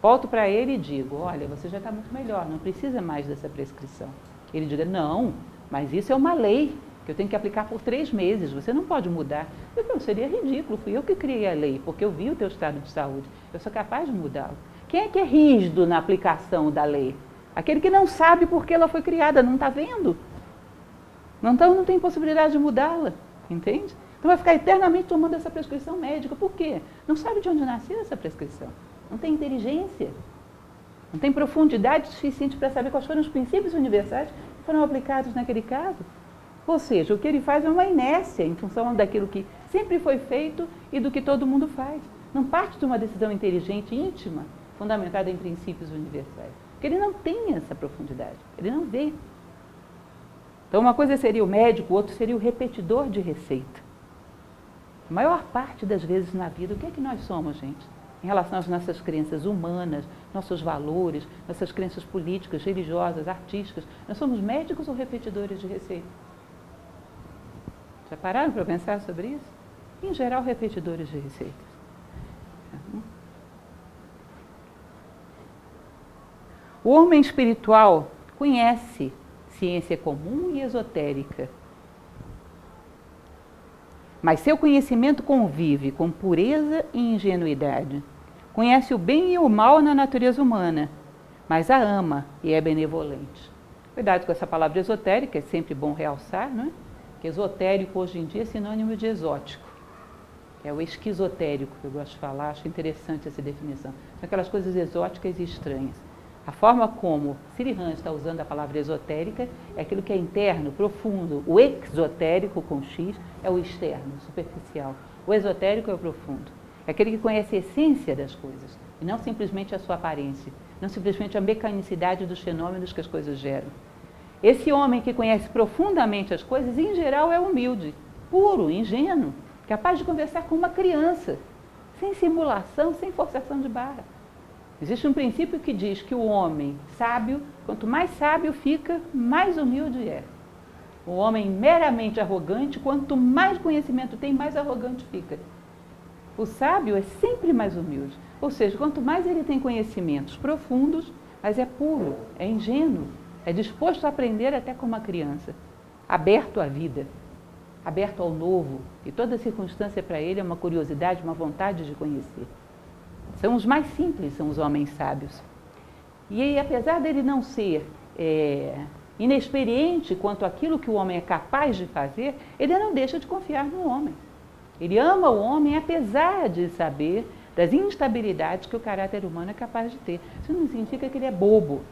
[SPEAKER 1] volto para ele e digo: olha, você já está muito melhor, não precisa mais dessa prescrição. Ele diga: não, mas isso é uma lei que eu tenho que aplicar por três meses, você não pode mudar. Eu não, seria ridículo, fui eu que criei a lei, porque eu vi o teu estado de saúde, eu sou capaz de mudá-lo. Quem é que é rígido na aplicação da lei? Aquele que não sabe por que ela foi criada, não está vendo. Então não tem possibilidade de mudá-la, entende? Então vai ficar eternamente tomando essa prescrição médica. Por quê? Não sabe de onde nasceu essa prescrição. Não tem inteligência. Não tem profundidade suficiente para saber quais foram os princípios universais que foram aplicados naquele caso. Ou seja, o que ele faz é uma inércia em função daquilo que sempre foi feito e do que todo mundo faz. Não parte de uma decisão inteligente, íntima, fundamentada em princípios universais. Porque ele não tem essa profundidade, ele não vê. Então, uma coisa seria o médico, outra seria o repetidor de receita. A maior parte das vezes na vida, o que é que nós somos, gente? Em relação às nossas crenças humanas, nossos valores, nossas crenças políticas, religiosas, artísticas, nós somos médicos ou repetidores de receita? Já pararam para pensar sobre isso? Em geral, repetidores de receitas. O homem espiritual conhece ciência comum e esotérica. Mas seu conhecimento convive com pureza e ingenuidade. Conhece o bem e o mal na natureza humana, mas a ama e é benevolente. Cuidado com essa palavra esotérica, é sempre bom realçar, não é? Que esotérico hoje em dia é sinônimo de exótico. É o esquizotérico que eu gosto de falar, acho interessante essa definição. São aquelas coisas exóticas e estranhas. A forma como Sirihan está usando a palavra esotérica é aquilo que é interno, profundo. O exotérico com X é o externo, superficial. O esotérico é o profundo. É aquele que conhece a essência das coisas e não simplesmente a sua aparência, não simplesmente a mecanicidade dos fenômenos que as coisas geram. Esse homem que conhece profundamente as coisas, em geral, é humilde, puro, ingênuo, capaz de conversar com uma criança, sem simulação, sem forçação de barra. Existe um princípio que diz que o homem sábio, quanto mais sábio fica, mais humilde é. O homem meramente arrogante, quanto mais conhecimento tem, mais arrogante fica. O sábio é sempre mais humilde. Ou seja, quanto mais ele tem conhecimentos profundos, mais é puro, é ingênuo, é disposto a aprender até como uma criança, aberto à vida, aberto ao novo. E toda circunstância para ele é uma curiosidade, uma vontade de conhecer. São os mais simples, são os homens sábios. E apesar dele não ser é, inexperiente quanto àquilo que o homem é capaz de fazer, ele não deixa de confiar no homem. Ele ama o homem apesar de saber das instabilidades que o caráter humano é capaz de ter. Isso não significa que ele é bobo,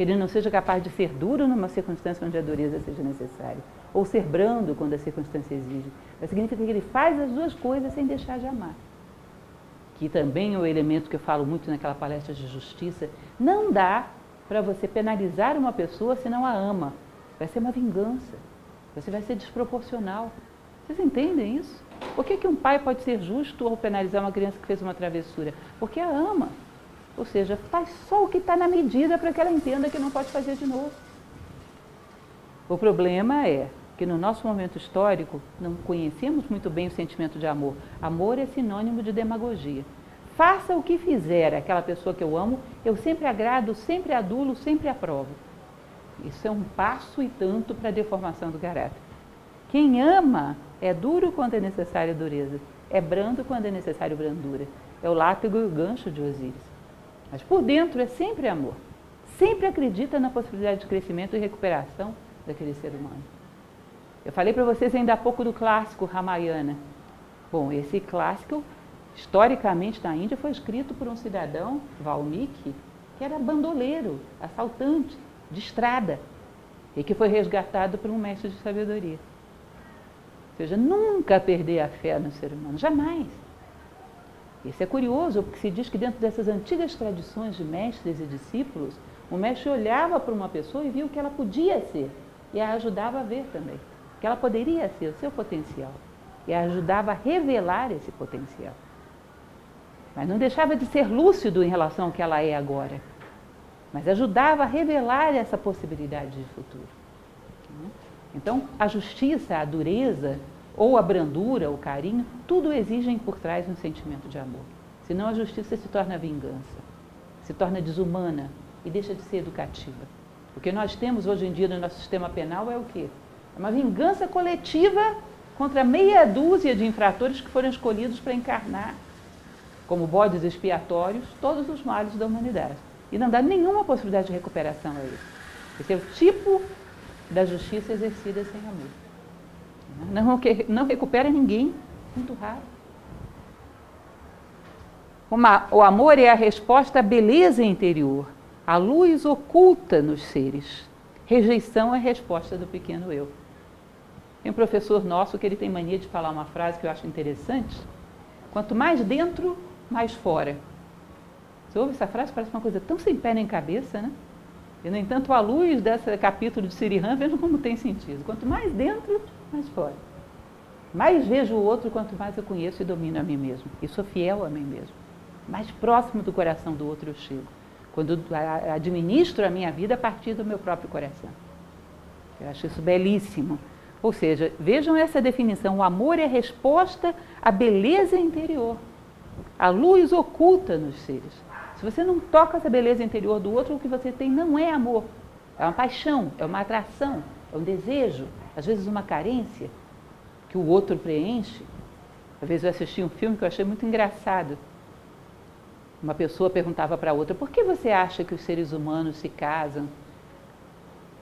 [SPEAKER 1] que ele não seja capaz de ser duro numa circunstância onde a dureza seja necessária, ou ser brando quando a circunstância exige. Mas significa que ele faz as duas coisas sem deixar de amar que também é o um elemento que eu falo muito naquela palestra de justiça, não dá para você penalizar uma pessoa se não a ama. Vai ser uma vingança. Você vai ser desproporcional. Vocês entendem isso? Por que, que um pai pode ser justo ao penalizar uma criança que fez uma travessura? Porque a ama. Ou seja, faz só o que está na medida para que ela entenda que não pode fazer de novo. O problema é que no nosso momento histórico não conhecemos muito bem o sentimento de amor. Amor é sinônimo de demagogia. Faça o que fizer aquela pessoa que eu amo, eu sempre agrado, sempre adulo, sempre aprovo. Isso é um passo e tanto para a deformação do caráter. Quem ama é duro quando é necessário dureza, é brando quando é necessário brandura. É o látigo e o gancho de Osíris. Mas por dentro é sempre amor. Sempre acredita na possibilidade de crescimento e recuperação daquele ser humano. Eu falei para vocês ainda há pouco do clássico Ramayana. Bom, esse clássico, historicamente na Índia, foi escrito por um cidadão, Valmiki, que era bandoleiro, assaltante, de estrada, e que foi resgatado por um mestre de sabedoria. Ou seja, nunca perder a fé no ser humano, jamais. Isso é curioso, porque se diz que dentro dessas antigas tradições de mestres e discípulos, o mestre olhava para uma pessoa e via o que ela podia ser e a ajudava a ver também que ela poderia ser o seu potencial e ajudava a revelar esse potencial. mas não deixava de ser lúcido em relação ao que ela é agora. Mas ajudava a revelar essa possibilidade de futuro. Então, a justiça, a dureza, ou a brandura, o carinho, tudo exigem por trás um sentimento de amor. Senão a justiça se torna vingança, se torna desumana e deixa de ser educativa. O que nós temos hoje em dia no nosso sistema penal é o quê? É uma vingança coletiva contra meia dúzia de infratores que foram escolhidos para encarnar como bodes expiatórios todos os males da humanidade. E não dá nenhuma possibilidade de recuperação a isso. Esse é o tipo da justiça exercida sem amor. Não, não recupera ninguém, muito raro. Uma, o amor é a resposta à beleza interior, à luz oculta nos seres. Rejeição é a resposta do pequeno eu. Tem um professor nosso que ele tem mania de falar uma frase que eu acho interessante. Quanto mais dentro, mais fora. Você ouve essa frase, parece uma coisa tão sem pé nem cabeça, né? E, no entanto, à luz desse capítulo de Sirihan, vejo como tem sentido. Quanto mais dentro, mais fora. Mais vejo o outro, quanto mais eu conheço e domino a mim mesmo. E sou fiel a mim mesmo mais próximo do coração do outro eu chego. Quando administro a minha vida a partir do meu próprio coração. Eu acho isso belíssimo. Ou seja, vejam essa definição: o amor é resposta à beleza interior, à luz oculta nos seres. Se você não toca essa beleza interior do outro, o que você tem não é amor, é uma paixão, é uma atração, é um desejo, às vezes uma carência que o outro preenche. Às vezes eu assisti um filme que eu achei muito engraçado uma pessoa perguntava para a outra: por que você acha que os seres humanos se casam?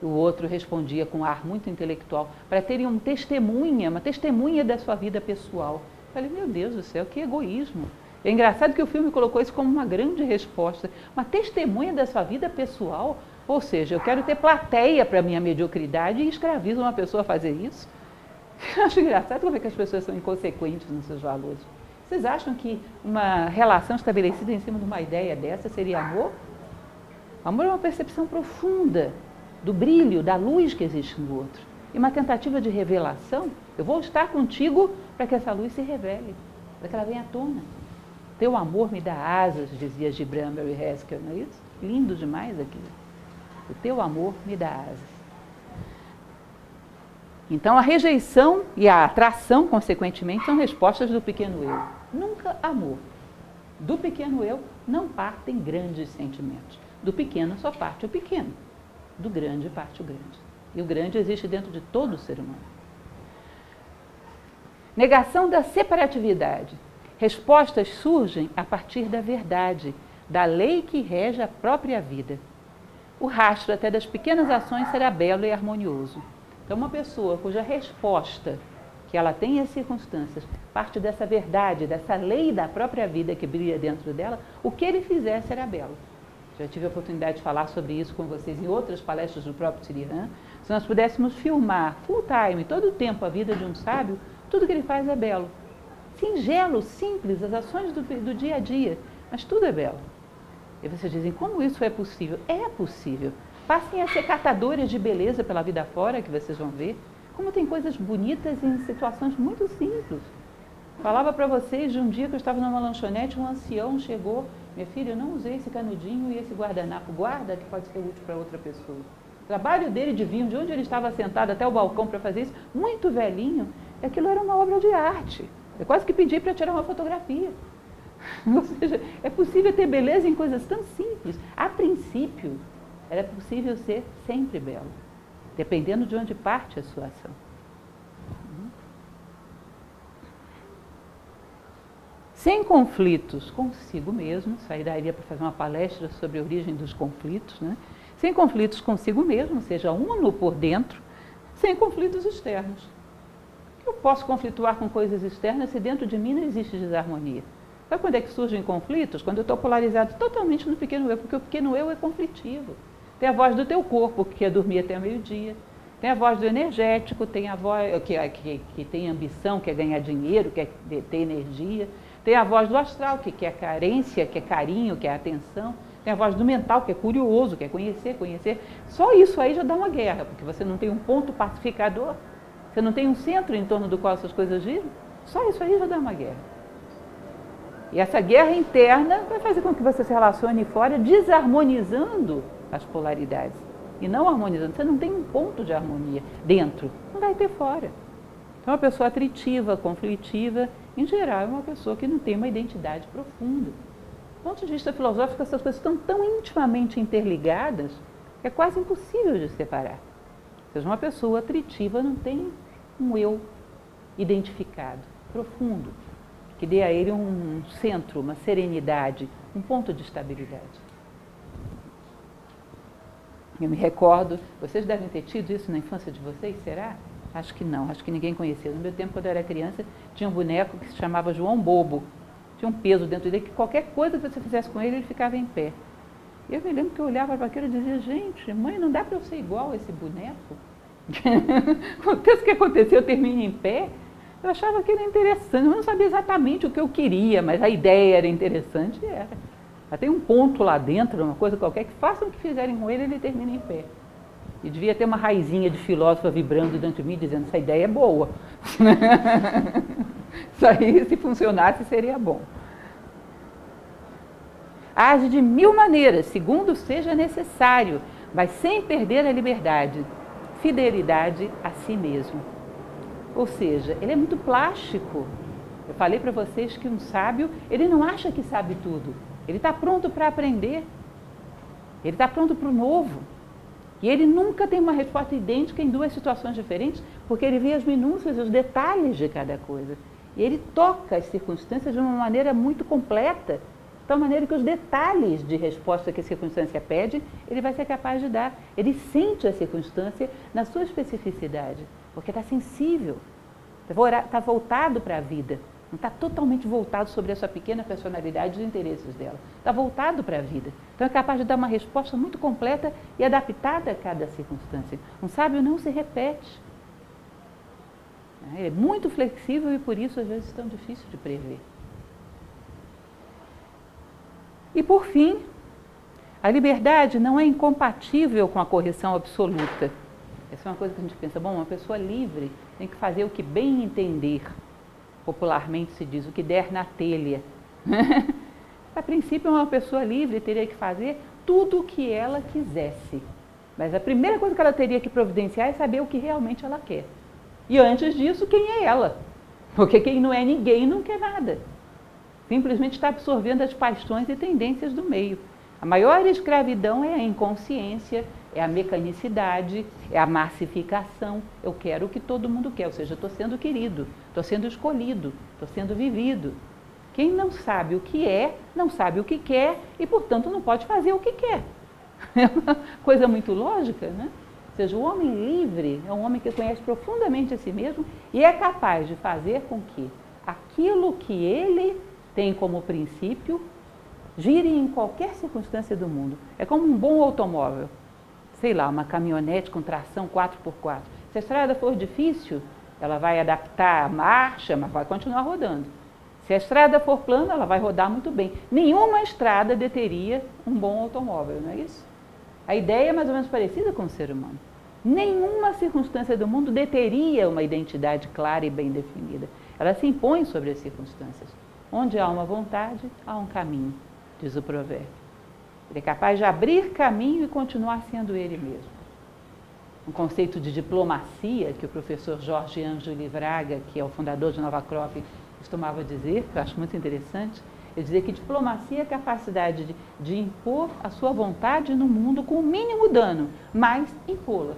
[SPEAKER 1] O outro respondia com um ar muito intelectual: para terem um testemunha, uma testemunha da sua vida pessoal. Eu falei: meu Deus do céu, que egoísmo. É engraçado que o filme colocou isso como uma grande resposta. Uma testemunha da sua vida pessoal. Ou seja, eu quero ter plateia para minha mediocridade e escravizo uma pessoa a fazer isso. *laughs* Eu acho engraçado como é que as pessoas são inconsequentes nos seus valores. Vocês acham que uma relação estabelecida em cima de uma ideia dessa seria amor? Amor é uma percepção profunda do brilho, da luz que existe no outro. E uma tentativa de revelação. Eu vou estar contigo para que essa luz se revele, para que ela venha à tona. Teu amor me dá asas, dizia Gibran Mary Haskell, não é isso? Lindo demais aquilo. O teu amor me dá asas. Então, a rejeição e a atração, consequentemente, são respostas do pequeno eu. Nunca amor. Do pequeno eu não partem grandes sentimentos. Do pequeno só parte o pequeno. Do grande parte o grande. E o grande existe dentro de todo ser humano. Negação da separatividade. Respostas surgem a partir da verdade, da lei que rege a própria vida. O rastro até das pequenas ações será belo e harmonioso. Então, uma pessoa cuja resposta que ela tem as circunstâncias, parte dessa verdade, dessa lei da própria vida que brilha dentro dela, o que ele fizer será belo. Já tive a oportunidade de falar sobre isso com vocês em outras palestras do próprio Sirihan. Se nós pudéssemos filmar full time, todo o tempo, a vida de um sábio, tudo que ele faz é belo. Singelo, simples, as ações do, do dia a dia, mas tudo é belo. E vocês dizem, como isso é possível? É possível. Passem a ser catadores de beleza pela vida fora, que vocês vão ver. Como tem coisas bonitas em situações muito simples. Falava para vocês de um dia que eu estava numa lanchonete, um ancião chegou, minha filha, eu não usei esse canudinho e esse guardanapo, guarda que pode ser útil para outra pessoa. O trabalho dele de vir de onde ele estava sentado até o balcão para fazer isso, muito velhinho, aquilo era uma obra de arte. Eu quase que pedi para tirar uma fotografia. *laughs* Ou seja, é possível ter beleza em coisas tão simples. A princípio, era possível ser sempre belo, dependendo de onde parte a sua ação. Sem conflitos consigo mesmo, isso aí daria para fazer uma palestra sobre a origem dos conflitos, né? sem conflitos consigo mesmo, seja uno por dentro, sem conflitos externos. Eu posso conflituar com coisas externas se dentro de mim não existe desarmonia. Sabe quando é que surgem conflitos? Quando eu estou polarizado totalmente no pequeno eu, porque o pequeno eu é conflitivo. Tem a voz do teu corpo, que quer dormir até meio-dia. Tem a voz do energético, tem a voz que, que, que tem ambição, quer ganhar dinheiro, quer ter energia. Tem a voz do astral, que quer carência, quer carinho, quer atenção. Tem a voz do mental, que é curioso, quer conhecer, conhecer. Só isso aí já dá uma guerra, porque você não tem um ponto pacificador. Você não tem um centro em torno do qual essas coisas giram. Só isso aí já dá uma guerra. E essa guerra interna vai fazer com que você se relacione fora, desarmonizando as polaridades. E não harmonizando. Você não tem um ponto de harmonia dentro, não vai ter fora. Então, uma pessoa atritiva, conflitiva, em geral, é uma pessoa que não tem uma identidade profunda. Do ponto de vista filosófico, essas coisas estão tão intimamente interligadas que é quase impossível de separar. Ou seja, uma pessoa atritiva não tem um eu identificado, profundo, que dê a ele um centro, uma serenidade, um ponto de estabilidade. Eu me recordo, vocês devem ter tido isso na infância de vocês, será? Acho que não, acho que ninguém conhecia. No meu tempo, quando eu era criança, tinha um boneco que se chamava João Bobo. Tinha um peso dentro dele que qualquer coisa que você fizesse com ele, ele ficava em pé. Eu me lembro que eu olhava para aquilo e dizia, gente, mãe, não dá para eu ser igual a esse boneco? *laughs* Aconteça o que aconteceu, eu termino em pé. Eu achava aquilo interessante, eu não sabia exatamente o que eu queria, mas a ideia era interessante e era. Mas tem um ponto lá dentro, uma coisa qualquer, que façam o que fizerem com ele, ele termina em pé. E devia ter uma raizinha de filósofa vibrando dentro de mim, dizendo, essa ideia é boa. *laughs* Isso aí, se funcionasse, seria bom. Age de mil maneiras, segundo seja necessário, mas sem perder a liberdade, fidelidade a si mesmo. Ou seja, ele é muito plástico. Eu falei para vocês que um sábio, ele não acha que sabe tudo. Ele está pronto para aprender. Ele está pronto para o novo. E ele nunca tem uma resposta idêntica em duas situações diferentes, porque ele vê as minúcias, os detalhes de cada coisa. E ele toca as circunstâncias de uma maneira muito completa, tal maneira que os detalhes de resposta que a circunstância pede, ele vai ser capaz de dar. Ele sente a circunstância na sua especificidade, porque está sensível, está voltado para a vida. Não está totalmente voltado sobre a sua pequena personalidade e os interesses dela. Está voltado para a vida. Então é capaz de dar uma resposta muito completa e adaptada a cada circunstância. Um sábio não se repete. Ele é muito flexível e por isso às vezes tão difícil de prever. E por fim, a liberdade não é incompatível com a correção absoluta. Essa é uma coisa que a gente pensa, bom, uma pessoa livre tem que fazer o que bem entender popularmente se diz, o que der na telha. *laughs* a princípio, uma pessoa livre teria que fazer tudo o que ela quisesse. Mas a primeira coisa que ela teria que providenciar é saber o que realmente ela quer. E antes disso, quem é ela? Porque quem não é ninguém não quer nada. Simplesmente está absorvendo as paixões e tendências do meio. A maior escravidão é a inconsciência, é a mecanicidade, é a massificação. Eu quero o que todo mundo quer, ou seja, estou sendo querido, estou sendo escolhido, estou sendo vivido. Quem não sabe o que é, não sabe o que quer e, portanto, não pode fazer o que quer. *laughs* É uma coisa muito lógica, né? Ou seja, o homem livre é um homem que conhece profundamente a si mesmo e é capaz de fazer com que aquilo que ele tem como princípio gire em qualquer circunstância do mundo. É como um bom automóvel sei lá, uma caminhonete com tração 4x4. Se a estrada for difícil, ela vai adaptar a marcha, mas vai continuar rodando. Se a estrada for plana, ela vai rodar muito bem. Nenhuma estrada deteria um bom automóvel, não é isso? A ideia é mais ou menos parecida com o ser humano. Nenhuma circunstância do mundo deteria uma identidade clara e bem definida. Ela se impõe sobre as circunstâncias. Onde há uma vontade, há um caminho, diz o provérbio. Ele é capaz de abrir caminho e continuar sendo ele mesmo. Um conceito de diplomacia que o professor Jorge Ângelo Livraga, que é o fundador de Nova Crop, costumava dizer, que eu acho muito interessante, ele dizia que diplomacia é a capacidade de, de impor a sua vontade no mundo com o mínimo dano, mas impô-la.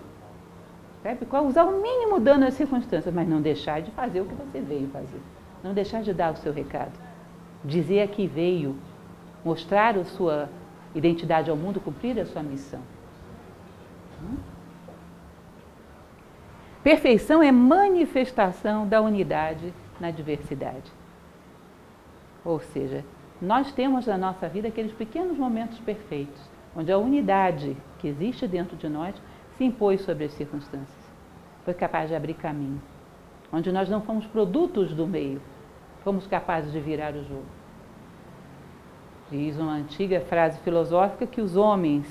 [SPEAKER 1] Usar o mínimo dano às circunstâncias, mas não deixar de fazer o que você veio fazer. Não deixar de dar o seu recado. Dizer a que veio, mostrar a sua identidade ao mundo, cumprir a sua missão. Hum? Perfeição é manifestação da unidade na diversidade. Ou seja, nós temos na nossa vida aqueles pequenos momentos perfeitos, onde a unidade que existe dentro de nós se impôs sobre as circunstâncias, foi capaz de abrir caminho, onde nós não fomos produtos do meio, fomos capazes de virar o jogo. Diz uma antiga frase filosófica que os homens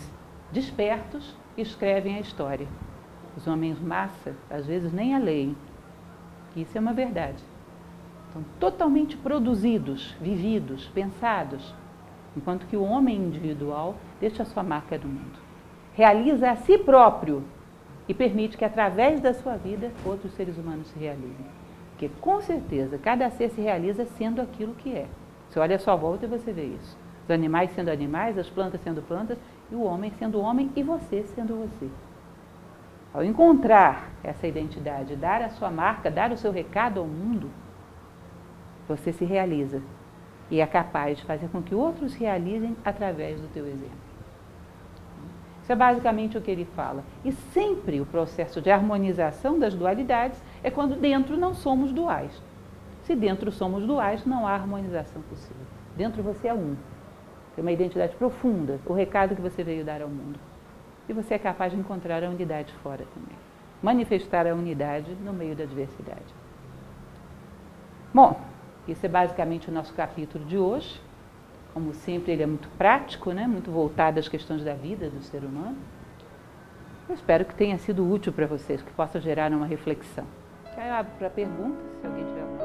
[SPEAKER 1] despertos escrevem a história. Os homens massa, às vezes, nem a leem. Isso é uma verdade. Estão totalmente produzidos, vividos, pensados, enquanto que o homem individual deixa a sua marca no mundo. Realiza a si próprio e permite que através da sua vida outros seres humanos se realizem. Porque com certeza cada ser se realiza sendo aquilo que é. Você olha a sua volta e você vê isso. Os animais sendo animais, as plantas sendo plantas, e o homem sendo homem e você sendo você. Ao encontrar essa identidade, dar a sua marca, dar o seu recado ao mundo, você se realiza e é capaz de fazer com que outros realizem através do teu exemplo. Isso é basicamente o que ele fala. E sempre o processo de harmonização das dualidades é quando dentro não somos duais. Se dentro somos duais, não há harmonização possível. Dentro você é um. Tem uma identidade profunda, o recado que você veio dar ao mundo. E você é capaz de encontrar a unidade fora também. Manifestar a unidade no meio da diversidade. Bom, esse é basicamente o nosso capítulo de hoje. Como sempre, ele é muito prático, né? muito voltado às questões da vida do ser humano. Eu espero que tenha sido útil para vocês, que possa gerar uma reflexão. Eu abro para perguntas, se alguém tiver